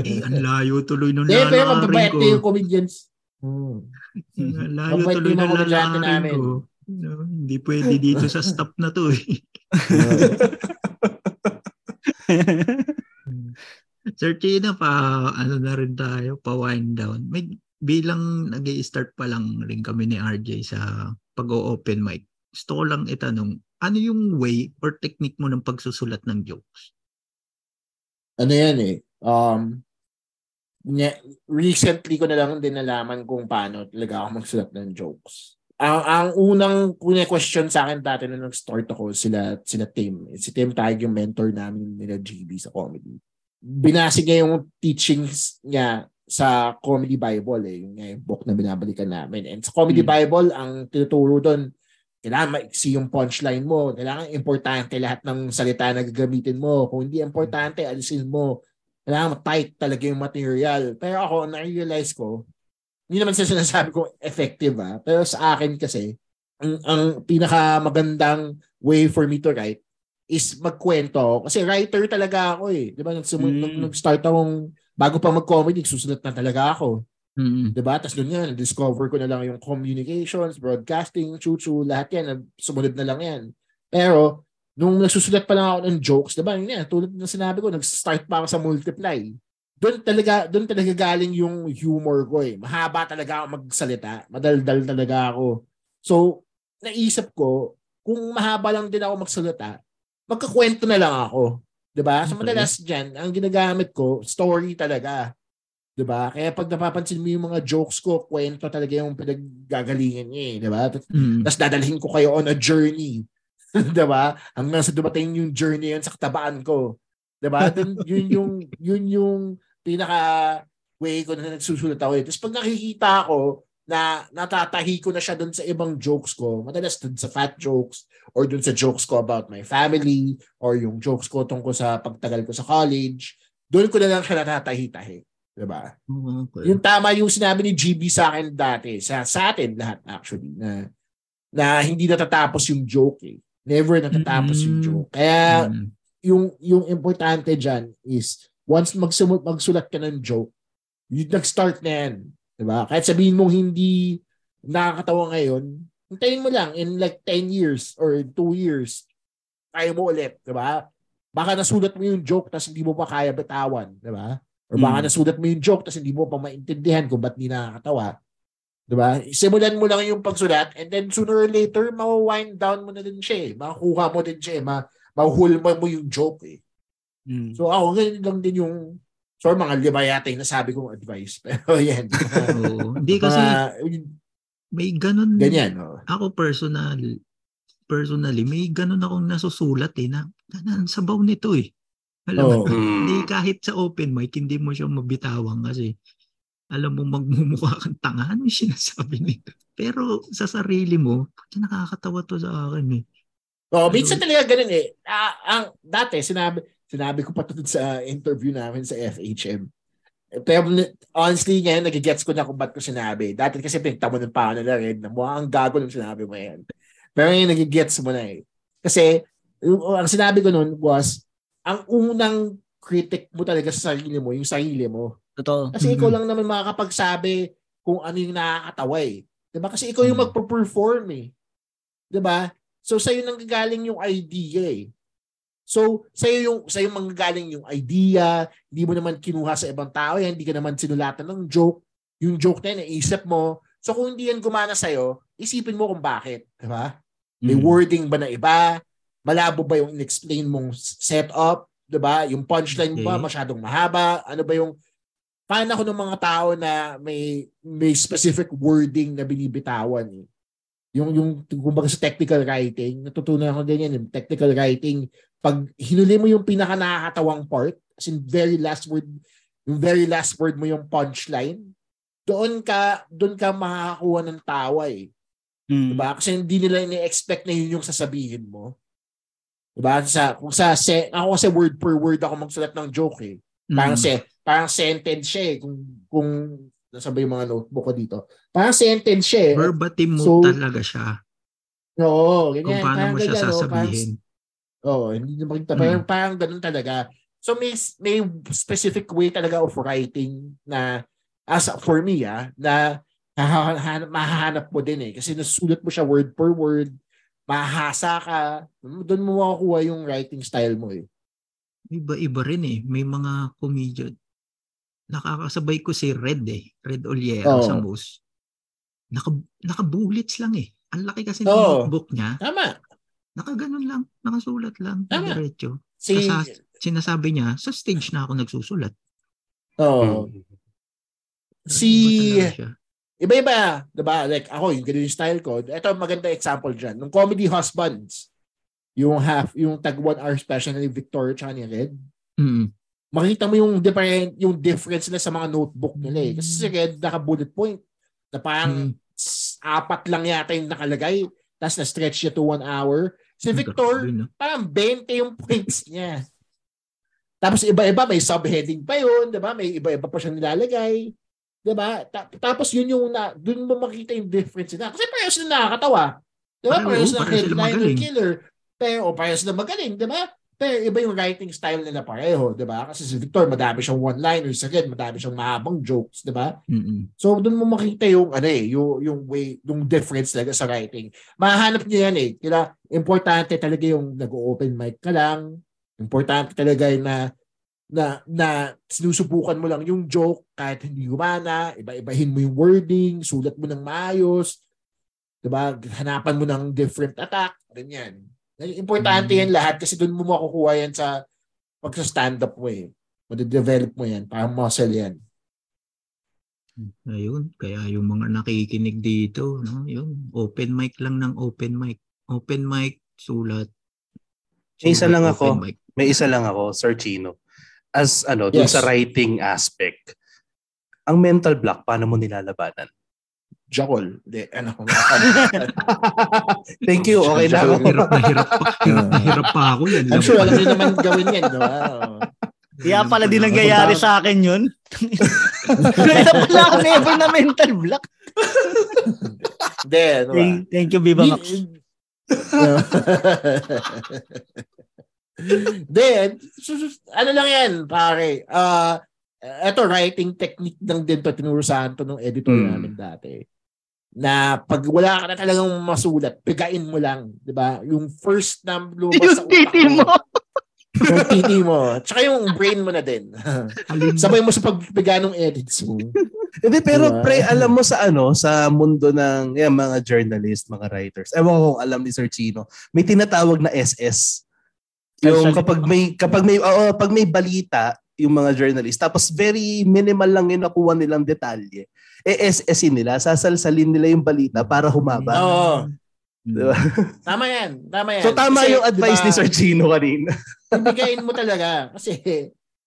Eh, ang layo tuloy nung Eh, pero lalakarin mababait ko. na yung comedians. Hmm. Ang layo Mabait tuloy lalakarin namin. ko. No, hindi pwede dito sa stop na to eh. Sir Chino, pa ano na rin tayo, pa wind down. May bilang nag start pa lang rin kami ni RJ sa pag-open mic. Gusto ko lang itanong, ano yung way or technique mo ng pagsusulat ng jokes? ano yan eh. Um, recently ko na lang din nalaman kung paano talaga ako magsulat ng jokes. Ang, ang unang kuna question sa akin dati nung nag-start ako sila sila Tim. Si Tim Taig yung mentor namin nila GB sa comedy. Binasi niya yung teachings niya sa Comedy Bible eh, yung, yung book na binabalikan namin. And sa Comedy Hmm. Bible, ang tinuturo doon, kailangan maiksi yung punchline mo. Kailangan importante lahat ng salita na gagamitin mo. Kung hindi importante, alisin mo. Kailangan tight talaga yung material. Pero ako, na-realize ko, hindi naman sa sinasabi ko effective ah. Pero sa akin kasi, ang, ang pinakamagandang way for me to write is magkwento. Kasi writer talaga ako eh. Di ba? Nagsimu- Mm. nag- Nag-start akong, bago pa mag-comedy, susulat na talaga ako. Mm. 'di ba? Tapos doon nga, discover ko na lang yung communications, broadcasting, chuchu, lahat yan, sumunod na lang yan. Pero, nung nagsusulat pa lang ako ng jokes, 'di ba? Yun yan, tulad ng sinabi ko, nag-start pa ako sa multiply. Doon talaga, doon talaga galing yung humor ko eh. Mahaba talaga ako magsalita. Madaldal talaga ako. So, naisip ko, kung mahaba lang din ako magsalita, magkakwento na lang ako. 'Di ba? So madalas diyan, ang ginagamit ko, story talaga. 'Di ba? Kaya pag napapansin mo yung mga jokes ko, kwento talaga yung pinaggagalingan niya, eh, 'di ba? Mm. Tapos dadalhin ko kayo on a journey. 'Di ba? Hanggang sa dumating yung journey yun sa katabaan ko. 'Di ba? Yun yung yun yung pinaka way ko na nagsusulat ako. eh. Tapos pag nakikita ko na natatahi ko na siya dun sa ibang jokes ko. Madalas dun sa fat jokes or dun sa jokes ko about my family or yung jokes ko tungkol sa pagtagal ko sa college. Doon ko na lang siya natatahi-tahi. Diba? Okay. Yung tama yung sinabi ni GB sa akin dati, sa, sa atin lahat actually, na, na hindi natatapos yung joke eh. Never natatapos yung Mm. joke. Kaya Mm. yung yung importante diyan is once magsumut magsulat ka ng joke, you nag-start na yan. Diba? Kahit sabihin mong hindi nakakatawa ngayon, hintayin mo lang in like 10 years or 2 years, kaya mo ulit. Diba? Baka nasulat mo yung joke tapos hindi mo pa kaya bitawan. Diba? Or baka Mm. nasulat mo yung joke tapos hindi mo pa maintindihan kung ba't di nakakatawa. Diba? Simulan mo lang yung pagsulat and then sooner or later, ma-wind down mo na din siya eh. Makukuha mo din siya eh. Ma- mahulma mo yung joke eh. Mm. So ako, ganyan lang din yung sorry mga lima yata yung nasabi kong advice. Pero yan. Hindi kasi Mga- may ganun. ganyan. Oh. Ako personal, personally, may ganun akong nasusulat eh na, na sabaw nito eh. Alam mo, Oo. hindi kahit sa open mic, hindi mo siya mabitawan kasi alam mo magmumukha kang tanga. Ano yung sinasabi nito? Pero sa sarili mo, "Puta, nakakatawa to sa akin eh. Oh, minsan talaga ganun eh. Ah, ang dati sinabi sinabi ko pa sa interview namin sa FHM. Pero honestly ngayon nagigets ko na kung ba't ko sinabi. Dati kasi pinagtamunan pa ako nila rin na mukhang gago nung sinabi mo yan. Pero ngayon nagigets mo na eh. Kasi yung, ang sinabi ko nun was ang unang critic mo talaga sa sarili mo, yung sarili mo. Totoo. Kasi ikaw Mhm. lang naman makakapagsabi kung ano yung nakakatawa eh. 'Di ba? Kasi ikaw yung Mhm. magpo-perform eh. 'Di ba? So sa'yo nanggagaling yung idea eh. So sa'yo yung sa'yo manggagaling yung idea, hindi mo naman kinuha sa ibang tao yan, hindi ka naman sinulatan ng joke. Yung joke na yun, naisip mo. So kung hindi yan gumana sa'yo, isipin mo kung bakit. 'Di ba? May Mm. wording ba na iba? Malabo ba yung in-explain mong setup? 'Di ba? Yung punchline ba Okay. masyadong mahaba? Ano ba yung fan ako ng mga tao na may may specific wording na binibitawan eh. Yung yung kumbaga sa technical writing, natutunan ko din yan, yung technical writing, pag hinuli mo yung pinaka nakakatawang part, as in very last word, yung very last word mo yung punchline, doon ka doon ka makakakuha ng tawa eh. Mm. Diba? Kasi hindi nila ini-expect na yun yung sasabihin mo. Diba? Sa, kung sa, se, ako kasi word per word ako magsulat ng joke eh. Parang, Mm. se, parang sentence siya eh. Kung, kung nasa ba yung mga notebook ko dito. Parang sentence siya eh. Verbatim mo So, talaga siya. Oo, Kung ganyan. paano Parang mo siya ganyan, oh, sasabihin. Parang, Oo, hindi na makita. Mm. Parang, parang ganun talaga. So may may specific way talaga of writing na as for me ah na hahanap, mahahanap mo din eh kasi nasusulat mo siya word per word mahasa ka doon mo makukuha yung writing style mo eh Iba-iba rin eh. May mga comedian. Nakakasabay ko si Red eh. Red Oliero Oo. sa Moose. Naka, naka-bullets lang eh. Ang laki kasi ng Oo. notebook niya. tama Nakaganon lang. Nakasulat lang. Tama. Diretso. si Sa- Sinasabi niya, sa stage na ako nagsusulat. oh Mm. si iba-iba, 'di ba? Like ako, yung ganun yung style ko. Ito maganda example diyan. Nung Comedy Husbands, yung half, yung tag one hour special ni Victoria tsaka ni Red, Mm. makita mo yung different yung difference nila sa mga notebook nila eh. Kasi si Red naka bullet point na parang Mm. apat lang yata yung nakalagay tapos na-stretch niya to one hour. Si Victor, parang 20 yung points niya. Tapos iba-iba, may subheading pa yun, di ba? May iba-iba pa siyang nilalagay. Di ba? Ta- tapos yun yung, na, dun mo makita yung difference nila. Kasi parehas na nakakatawa. Di ba? Parehas na headliner magaling. killer. Pero, o parehas na magaling, di ba? Pero iba yung writing style nila pareho, di ba? Kasi si Victor, madami siyang one-liners. Again, madami siyang mahabang jokes, di ba? So doon mo makita yung ano eh, yung yung way, yung difference talaga sa writing. Mahanap niyo yan eh. Kaya importante talaga yung nag-open mic ka lang. Importante talaga yung na na na sinusubukan mo lang yung joke kahit hindi gumana, iba-ibahin mo yung wording, sulat mo ng maayos, 'di ba? Hanapan mo ng different attack, ganyan. Importante Mm. yan lahat kasi doon mo makukuha yan sa pag sa stand-up mo eh. Made-develop mo yan, parang muscle yan. Ayun, kaya yung mga nakikinig dito, no, yun, open mic lang ng open mic. Open mic, sulat. May isa Sulat, lang ako. mic. May isa lang ako, Sir Chino. As ano, dun Yes. sa writing aspect, ang mental block, paano mo nilalabanan? Jackal. Hindi, ano. Thank you. Okay na ako. Hirap na hirap pa. Hirap na hirap pa ako yan. I'm sure alam niyo naman gawin yan, di ba? Oo. Kaya pala din nangyayari sa akin yun. Kaya pala ako never na mental block. Hindi, di ba? Thank, thank you, Viva Max. Then, ano lang yan, pare. Ah, eto writing technique lang din to tinuro sa to nung editor Hmm. namin dati. Na pag wala ka na talagang masulat, pigain mo lang, 'di ba? Yung first na lumabas sa utak titi mo. Yung titi mo. Tsaka yung brain mo na din. Sabay mo sa pagpiga ng edits mo. Hindi, pero Diba? pre, alam mo sa ano, sa mundo ng yan, mga journalist, mga writers. Ewan ko kung alam ni Sir Chino. May tinatawag na SS. Yung kapag may kapag may oo, pag may balita yung mga journalist tapos very minimal lang yung nakuha nilang detalye. Eh SS nila, sasalsalin nila yung balita para humaba. Oo. Diba? Tama yan. Tama yan. So tama Kasi, yung advice diba, ni Sir Chino kanina. Pigain mo talaga. Kasi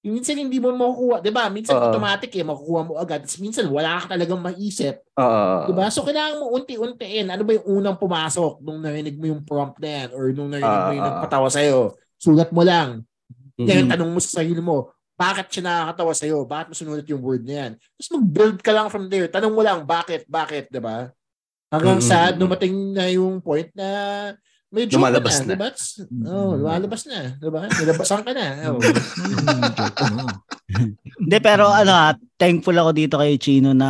minsan hindi mo makukuha. 'Di ba? Minsan Oo. automatic eh, makukuha mo agad. Minsan wala ka talagang maisip. Oo. Diba? So, kailangan mo unti-untiin. Ano ba yung unang pumasok nung narinig mo yung prompt na yan or nung narinig mo yung Ah, nagpatawa sa'yo? Sulat mo lang. Ngayon, Mhm. tanong mo sa sarili mo, bakit siya nakakatawa sa'yo? Bakit mo sinulat yung word na yan? Tapos mag-build ka lang from there. Tanong mo lang, bakit? Bakit? Diba? Hanggang Mhm. sa dumating na yung point na may joke Lumalabas na. na. Diba? Oh, lumalabas na. Diba? Nilabasan ka na. Oh. Joke. Hindi, pero ano ha, thankful ako dito kay Chino na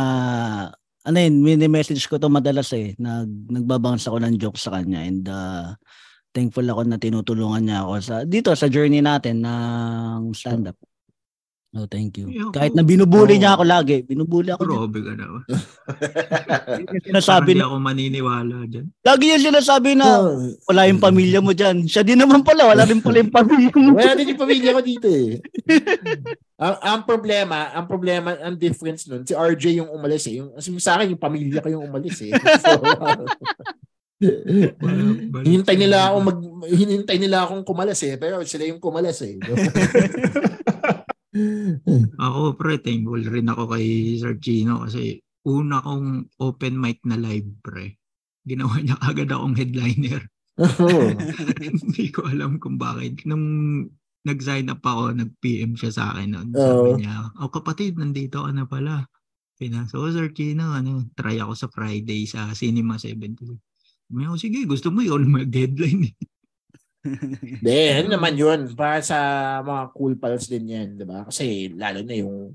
ano yun, mini-message ko to madalas eh. Nag, nagbabounce ako ng jokes sa kanya and uh, thankful ako na tinutulungan niya ako sa dito sa journey natin ng stand-up. Oh, thank you. Yeah, Kahit na binubuli Oo. niya ako lagi, binubuli ako. Grabe ka na. Sinasabi na, ako maniniwala dyan. lagi niya sinasabi na Oh, wala yung pamilya mo dyan. Siya din naman pala, wala rin pala yung pamilya mo. Wala din yung pamilya ko dito eh. ang, ang problema, ang problema, ang difference nun, si RJ yung umalis eh. Yung, yung sa akin, yung pamilya ko yung umalis eh. So, hinintay nila ako mag hinintay nila akong kumalas eh, pero sila yung kumalas eh. Ako, pre, thankful rin ako kay Sir Chino kasi una kong open mic na live, pre. Ginawa niya agad akong headliner. Oo. Hindi ko alam kung bakit. Nung nag-sign up ako, nag-PM siya sa akin noon. Oo. Sabi niya, oh kapatid, nandito ka na pala. Pinasa ko, Sir Chino, ano, try ako sa Friday sa Cinema 70. May ako, sige, gusto mo, na mag-deadline. Eh." Hindi, ano naman yun. Para sa mga cool pals din yan, di ba? Kasi lalo na yung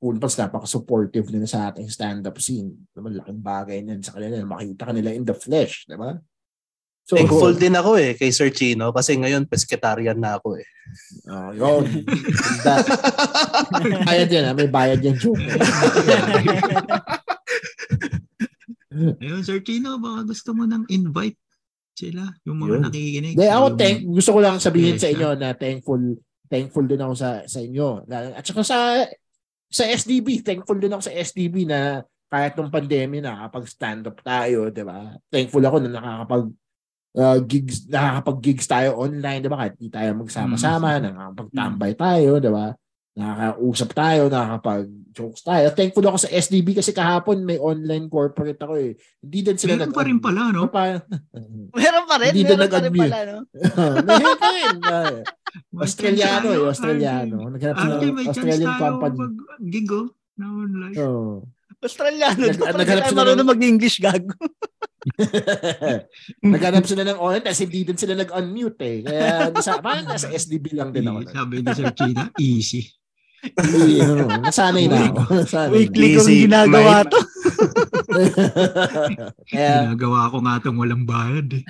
cool pals, napaka-supportive nila sa ating stand-up scene. Naman, laking bagay niyan sa kanila. Makita kanila in the flesh, di ba? So, Thankful din ako eh kay Sir Chino kasi ngayon pescatarian na ako eh. Oh, yun. That, bayad yan, may bayad yan joke. Ayun, Sir Chino, baka gusto mo nang invite sila, yung mga Yun. nakikinig. Hindi, ako thank, gusto ko lang sabihin Yes, sa ah. inyo na thankful thankful din ako sa sa inyo. Na- At saka sa sa SDB, thankful din ako sa SDB na kahit nung pandemya nakakapag stand up tayo, 'di ba? Thankful ako na nakakapag uh, gigs nakakapag gigs tayo online, 'di ba? Kahit di tayo magsama-sama, nakakapagtambay tayo, 'di ba? Nakakausap tayo, nakakapag jokes tayo. Thankful ako sa SDB kasi kahapon may online corporate ako eh. Hindi din sila Meron pa rin pala, no? Pa, Meron pa rin, Hindi din meron pa rin pala, no? Meron pa rin. Australiano eh, Australiano. Naghanap sila ng may chance Australian tayo company. oh, na online. Oh. Australiano. Nag- Nag, Nag, naghanap sila marunong ng- mag-English, gago. Naghanap sila ng online kasi hindi din sila nag-unmute eh. Kaya nasa, parang nasa SDB lang din ako. Sabi ni Sir Chino, easy. Hindi, ano, nasanay na ako. Nasanay na. Weekly kong ginagawa to. Kaya, Ginagawa ko nga itong walang bayad. Eh.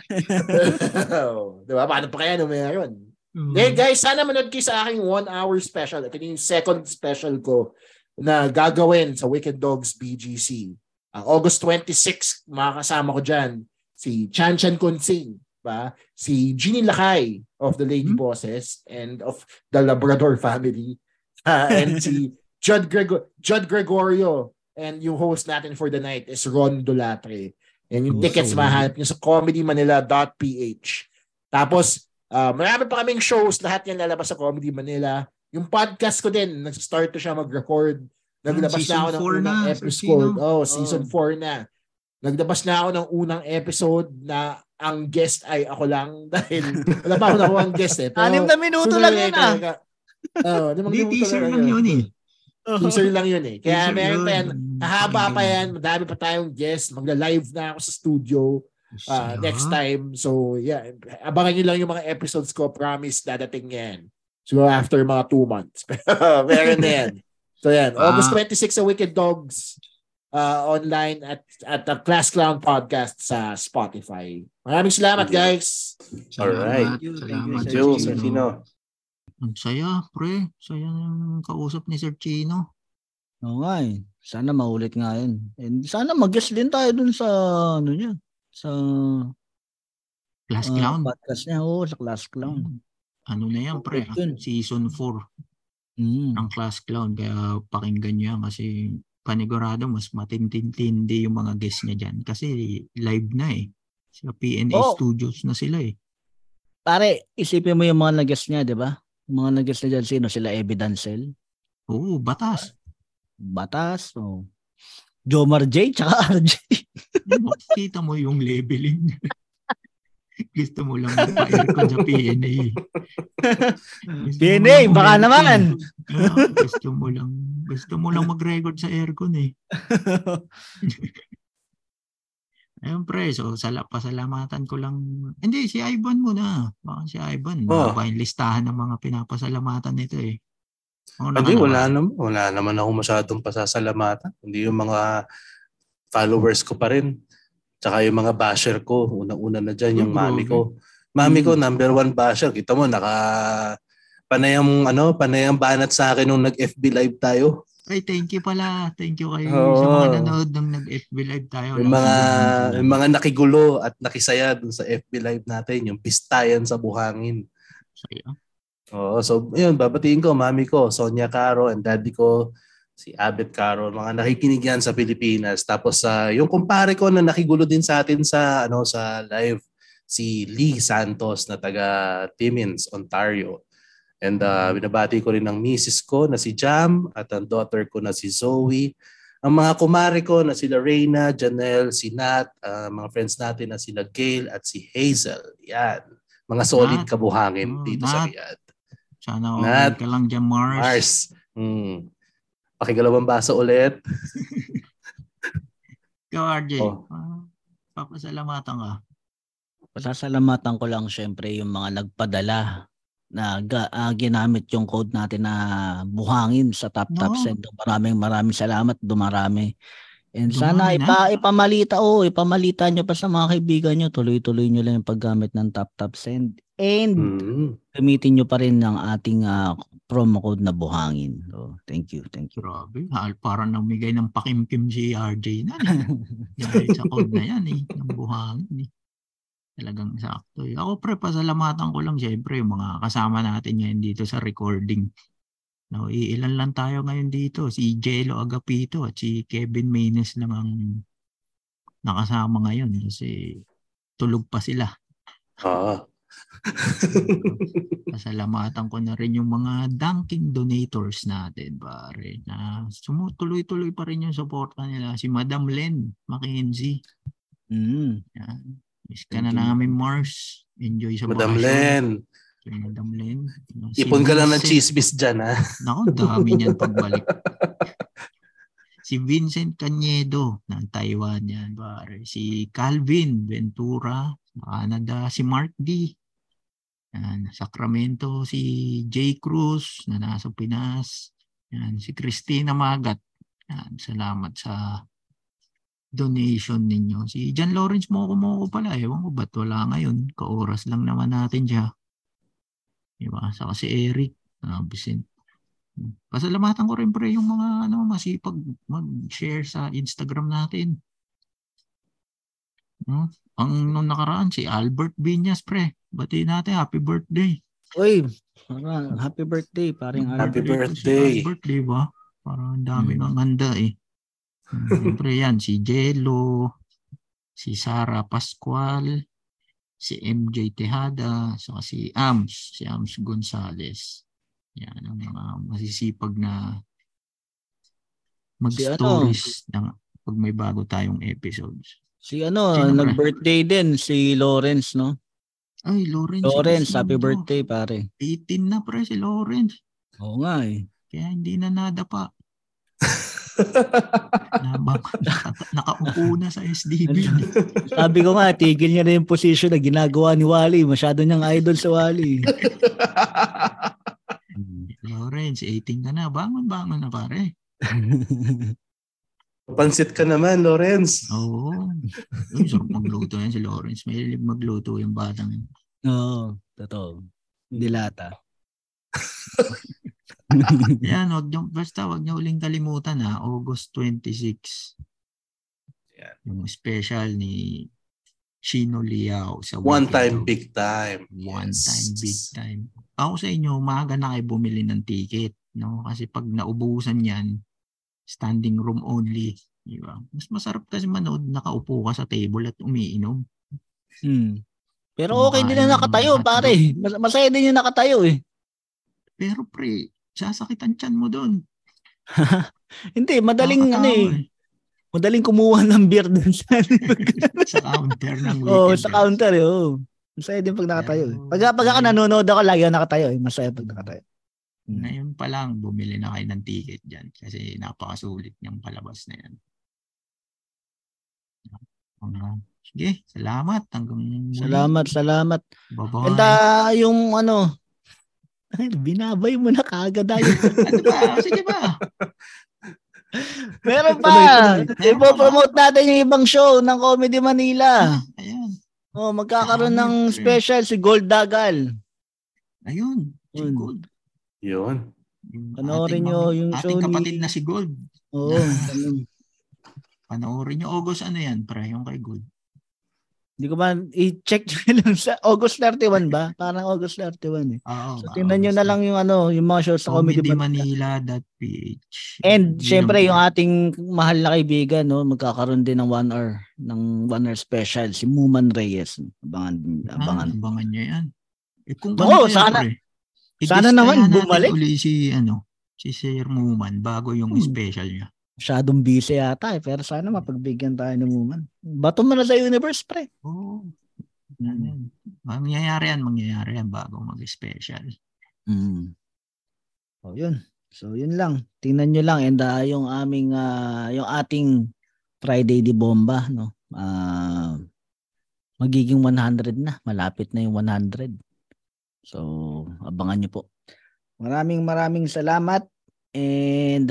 oh, di ba? Paano pa kaya nung meron? Mm. Eh guys, sana manood kayo sa aking one hour special. Ito yung second special ko na gagawin sa Wicked Dogs BGC. Ang August 26, makakasama ko dyan si Chan Chan Kunsing, ba? si Jeannie Lakay of the Lady Hmm? Bosses and of the Labrador family Ah, and si Judd, Grego- Judd Gregorio and yung host natin for the night is Ron Dolatre. And yung Oh, tickets so- mahanap nyo sa comedymanila.ph. Tapos, Ah, marami pa kaming shows, lahat yan lalabas sa Comedy Manila. Yung podcast ko din, nag-start to siya mag-record. Naglabas na ako ng unang na, episode. Oh, season 4 na. Nagdabas na ako ng unang episode na ang guest ay ako lang dahil wala pa ako nakuha ang guest eh. Pero, Anim na minuto lang eh, yun ah. Oo, limang Hindi, teaser lang lang yun eh. Teaser lang yun eh. Kaya Teaser meron pa yun. yan. Hahaba pa yan. Madami pa tayong guest. Magla-live na ako sa studio uh, next time. So, yeah. Abangan nyo lang yung mga episodes ko. Promise, dadating yan. So, after mga two months. Meron na yan. So, yan. Ah. August 26 sa Wicked Dogs uh, online at at the Class Clown Podcast sa Spotify. Maraming salamat, guys. Alright. Salamat. Thank you, Salamat, thank Yo, Ang saya, pre. Saya ng kausap ni Sir Chino. Oo nga eh. Sana maulit nga yun. And sana mag-guest din tayo dun sa, ano niya, sa Class ah, Clown. podcast niya. Oo, sa Class Clown. Ano na yan, pre? Yun. Season 4 Mm. ng Class Clown. Kaya pakinggan niyo yan kasi panigurado mas matintindi yung mga guests niya dyan. Kasi live na eh. Sa PNA Oh. Studios na sila eh. Pare, isipin mo yung mga nag-guest niya, di ba? Mga nag-guest niya dyan, sino? Sila Evidancel, Oo, batas. Batas, o Jomar J, tsaka RJ. Ano, Kita mo yung leveling. Gusto mo lang magpa-aircon sa PNA. Gusto PNA, baka naman. Ah, gusto mo lang gusto mo lang mag-record sa aircon eh. Ayun pre, so sala, pasalamatan ko lang. Hindi, si Ivan muna. Baka si Ivan. Oh. Oh. yung listahan ng mga pinapasalamatan nito eh. Hindi, wala naman. Wala naman ako masyadong pasasalamatan. Hindi yung mga followers ko pa rin. Tsaka yung mga basher ko. Unang-una na dyan, yung Oh, mami ko. Mami ko, Mm. number one basher. Kita mo, naka panayang ano, panayang banat sa akin nung nag-FB live tayo. Ay, thank you pala. Thank you kayo Oo. sa mga nanood nung nag-FB live tayo. Yung mga yung mga nakigulo at nakisaya dun sa FB live natin, yung pistayan sa buhangin. Saya. Oo, so yun, babatiin ko, mami ko, Sonia Caro, and daddy ko, si Abet Caro, mga nakikinig yan sa Pilipinas. Tapos sa yung kumpare ko na nakigulo din sa atin sa ano sa live, si Lee Santos na taga Timmins, Ontario. And uh, binabati ko rin ang misis ko na si Jam at ang daughter ko na si Zoe. Ang mga kumare ko na sila Reyna, Janelle, si Nat, uh, mga friends natin na sila Gail at si Hazel. Yan. Mga solid Nat. kabuhangin Oh, dito sa Nat. Riyadh. Sana Nat. okay ka lang dyan, Mars. Mars. Hmm. Pakigalawang baso ulit. Ikaw, RJ. Oh. ah, papasalamatan ka. Pasasalamatan ko lang syempre yung mga nagpadala na ga, ah, ginamit yung code natin na buhangin sa Top Top. Send. Maraming maraming salamat, dumarami. And sana Dumami na. ipa, ipamalita, oh, ipamalita nyo pa sa mga kaibigan nyo. Tuloy-tuloy nyo lang yung paggamit ng Top Top Send. And Hmm. gamitin nyo pa rin ng ating ah, promo code na buhangin. So, thank you, thank you. Grabe. Hal, parang namigay ng pakimkim si RJ na. eh. Dahil sa code na yan eh. Ng buhangin eh. Talagang sakto eh. Ako pre, pasalamatan ko lang siyempre yung mga kasama natin ngayon dito sa recording. No, iilan lang tayo ngayon dito. Si Jello Agapito at si Kevin Maynes lang ang nakasama ngayon kasi tulog pa sila. Ah. Pasalamatan ko na rin yung mga dunking donators natin, pare. Na sumutuloy-tuloy pa rin yung suporta nila. Si Madam Len Mackenzie. Mm. Yan. Miss ka na you. namin, Mars. Enjoy sa Madam bakasyon. Len, Si Madam Len. Si ipon ka lang ng chismis dyan ha. Naku, dami niyan pagbalik. si Vincent Cañedo ng Taiwan yan, pare. Si Calvin Ventura ng Canada. Si Mark D. Yan, Sacramento. Si J. Cruz na nasa Pinas. Yan, si Christina Magat. Yan, salamat sa donation ninyo. Si John Lawrence Moko Moko pala. Ewan ko ba't wala ngayon. Kaoras lang naman natin siya. Diba? Saka si Eric. Ah, Vicente. Pasalamatan ko rin pre yung mga ano masipag mag-share sa Instagram natin. Hmm? Ang nung nakaraan si Albert Viñas pre. Bati natin happy birthday. Uy, parang happy birthday, paring Happy Albert. Si birthday. Albert, di ba? Parang ang dami Hmm. ng handa eh. Hmm, Siyempre yan, si Jello, si Sara Pascual, si MJ Tejada, saka si Ams, si Ams Gonzales. Yan ang mga masisipag na mag-stories ng pag may bago tayong episodes. Si ano, Sino nag-birthday din si Lawrence, no? Ay, Lawrence. Lawrence, happy birthday, pare. 18 na pre si Lawrence. Oo nga eh. Kaya hindi na. Nabang, naka, nakaupo na sa SDB. Sabi ko nga, tigil niya na yung position na ginagawa ni Wally. Masyado niyang idol sa Wally. Lawrence, 18 ka na. Bangon-bangon na pare. Pansit ka naman, Lawrence. Oo. Uy, sarap magluto yan si Lawrence. May magluto yung batang. Oo, totoo. Dilata. Yan, wag niyo, basta wag niyo uling kalimutan ha. August 26. Yan. Yung special ni Chino Liao sa One time, Dog. big time. One Yes. time, big time. Ako sa inyo, maaga na kayo bumili ng ticket. No? Kasi pag naubusan yan, standing room only. Di ba? Mas masarap kasi manood, nakaupo ka sa table at umiinom. Hmm. Pero okay din na nakatayo, pare. Mas- masaya din yung nakatayo eh. Pero pre, sasakit ang tiyan mo doon. Hindi, madaling ano Nakakatawa eh. Madaling kumuha ng beer dun sa sa counter ng weekend. Oo, sa eh. counter eh. Oo. Masaya din pag nakatayo. eh. Pag, pag ako nanonood ako, lagi ako nakatayo eh. Masaya pag nakatayo. Hmm. Ngayon pa lang, bumili na kayo ng ticket dyan kasi napakasulit niyang palabas na yan. Uh, sige, salamat. Hanggang muli. Salamat, salamat. Bye-bye. And uh, yung ano, ay, binabay mo na kagad ah, ano ba? Sige ba? Meron pa. Meron pa Ipo-promote natin yung ibang show ng Comedy Manila. Ayan. Oh, magkakaroon ng special si Gold Dagal. Ayun. Si. Gold. Yun. Panoorin ating nyo yung ating show ni- kapatid na si Gold. Oo. ganun. Panoorin nyo. August ano yan? Pre, yung kay Gold. Hindi ko man, i-check nyo lang sa August 31 ba? Parang August 31 eh. Oo. So, tingnan nyo na lang yung ano, yung mga shows sa Comedy Manila. comedymanila.ph And syempre yung ating mahal na kaibigan, no, magkakaroon din ng one hour, ng one hour special, si Muman Reyes. Abangan, Ah, abangan. abangan nyo yan. Eh, kung Oo, yan, sana- pre, sana naman bumalik. uli si, ano, si Sir Muman bago yung Hmm. special niya. Masyadong busy yata eh, pero sana mapagbigyan tayo ng Muman. Bato mo na sa universe, pre. Oo. Mm. Ano, mangyayari yan, mangyayari yan bago mag-special. Mm. Oh, yun. So, yun lang. Tingnan nyo lang and uh, yung aming uh, yung ating Friday di Bomba, no. Ah, magiging 100 na. Malapit na yung 100. So, abangan nyo po. Maraming maraming salamat and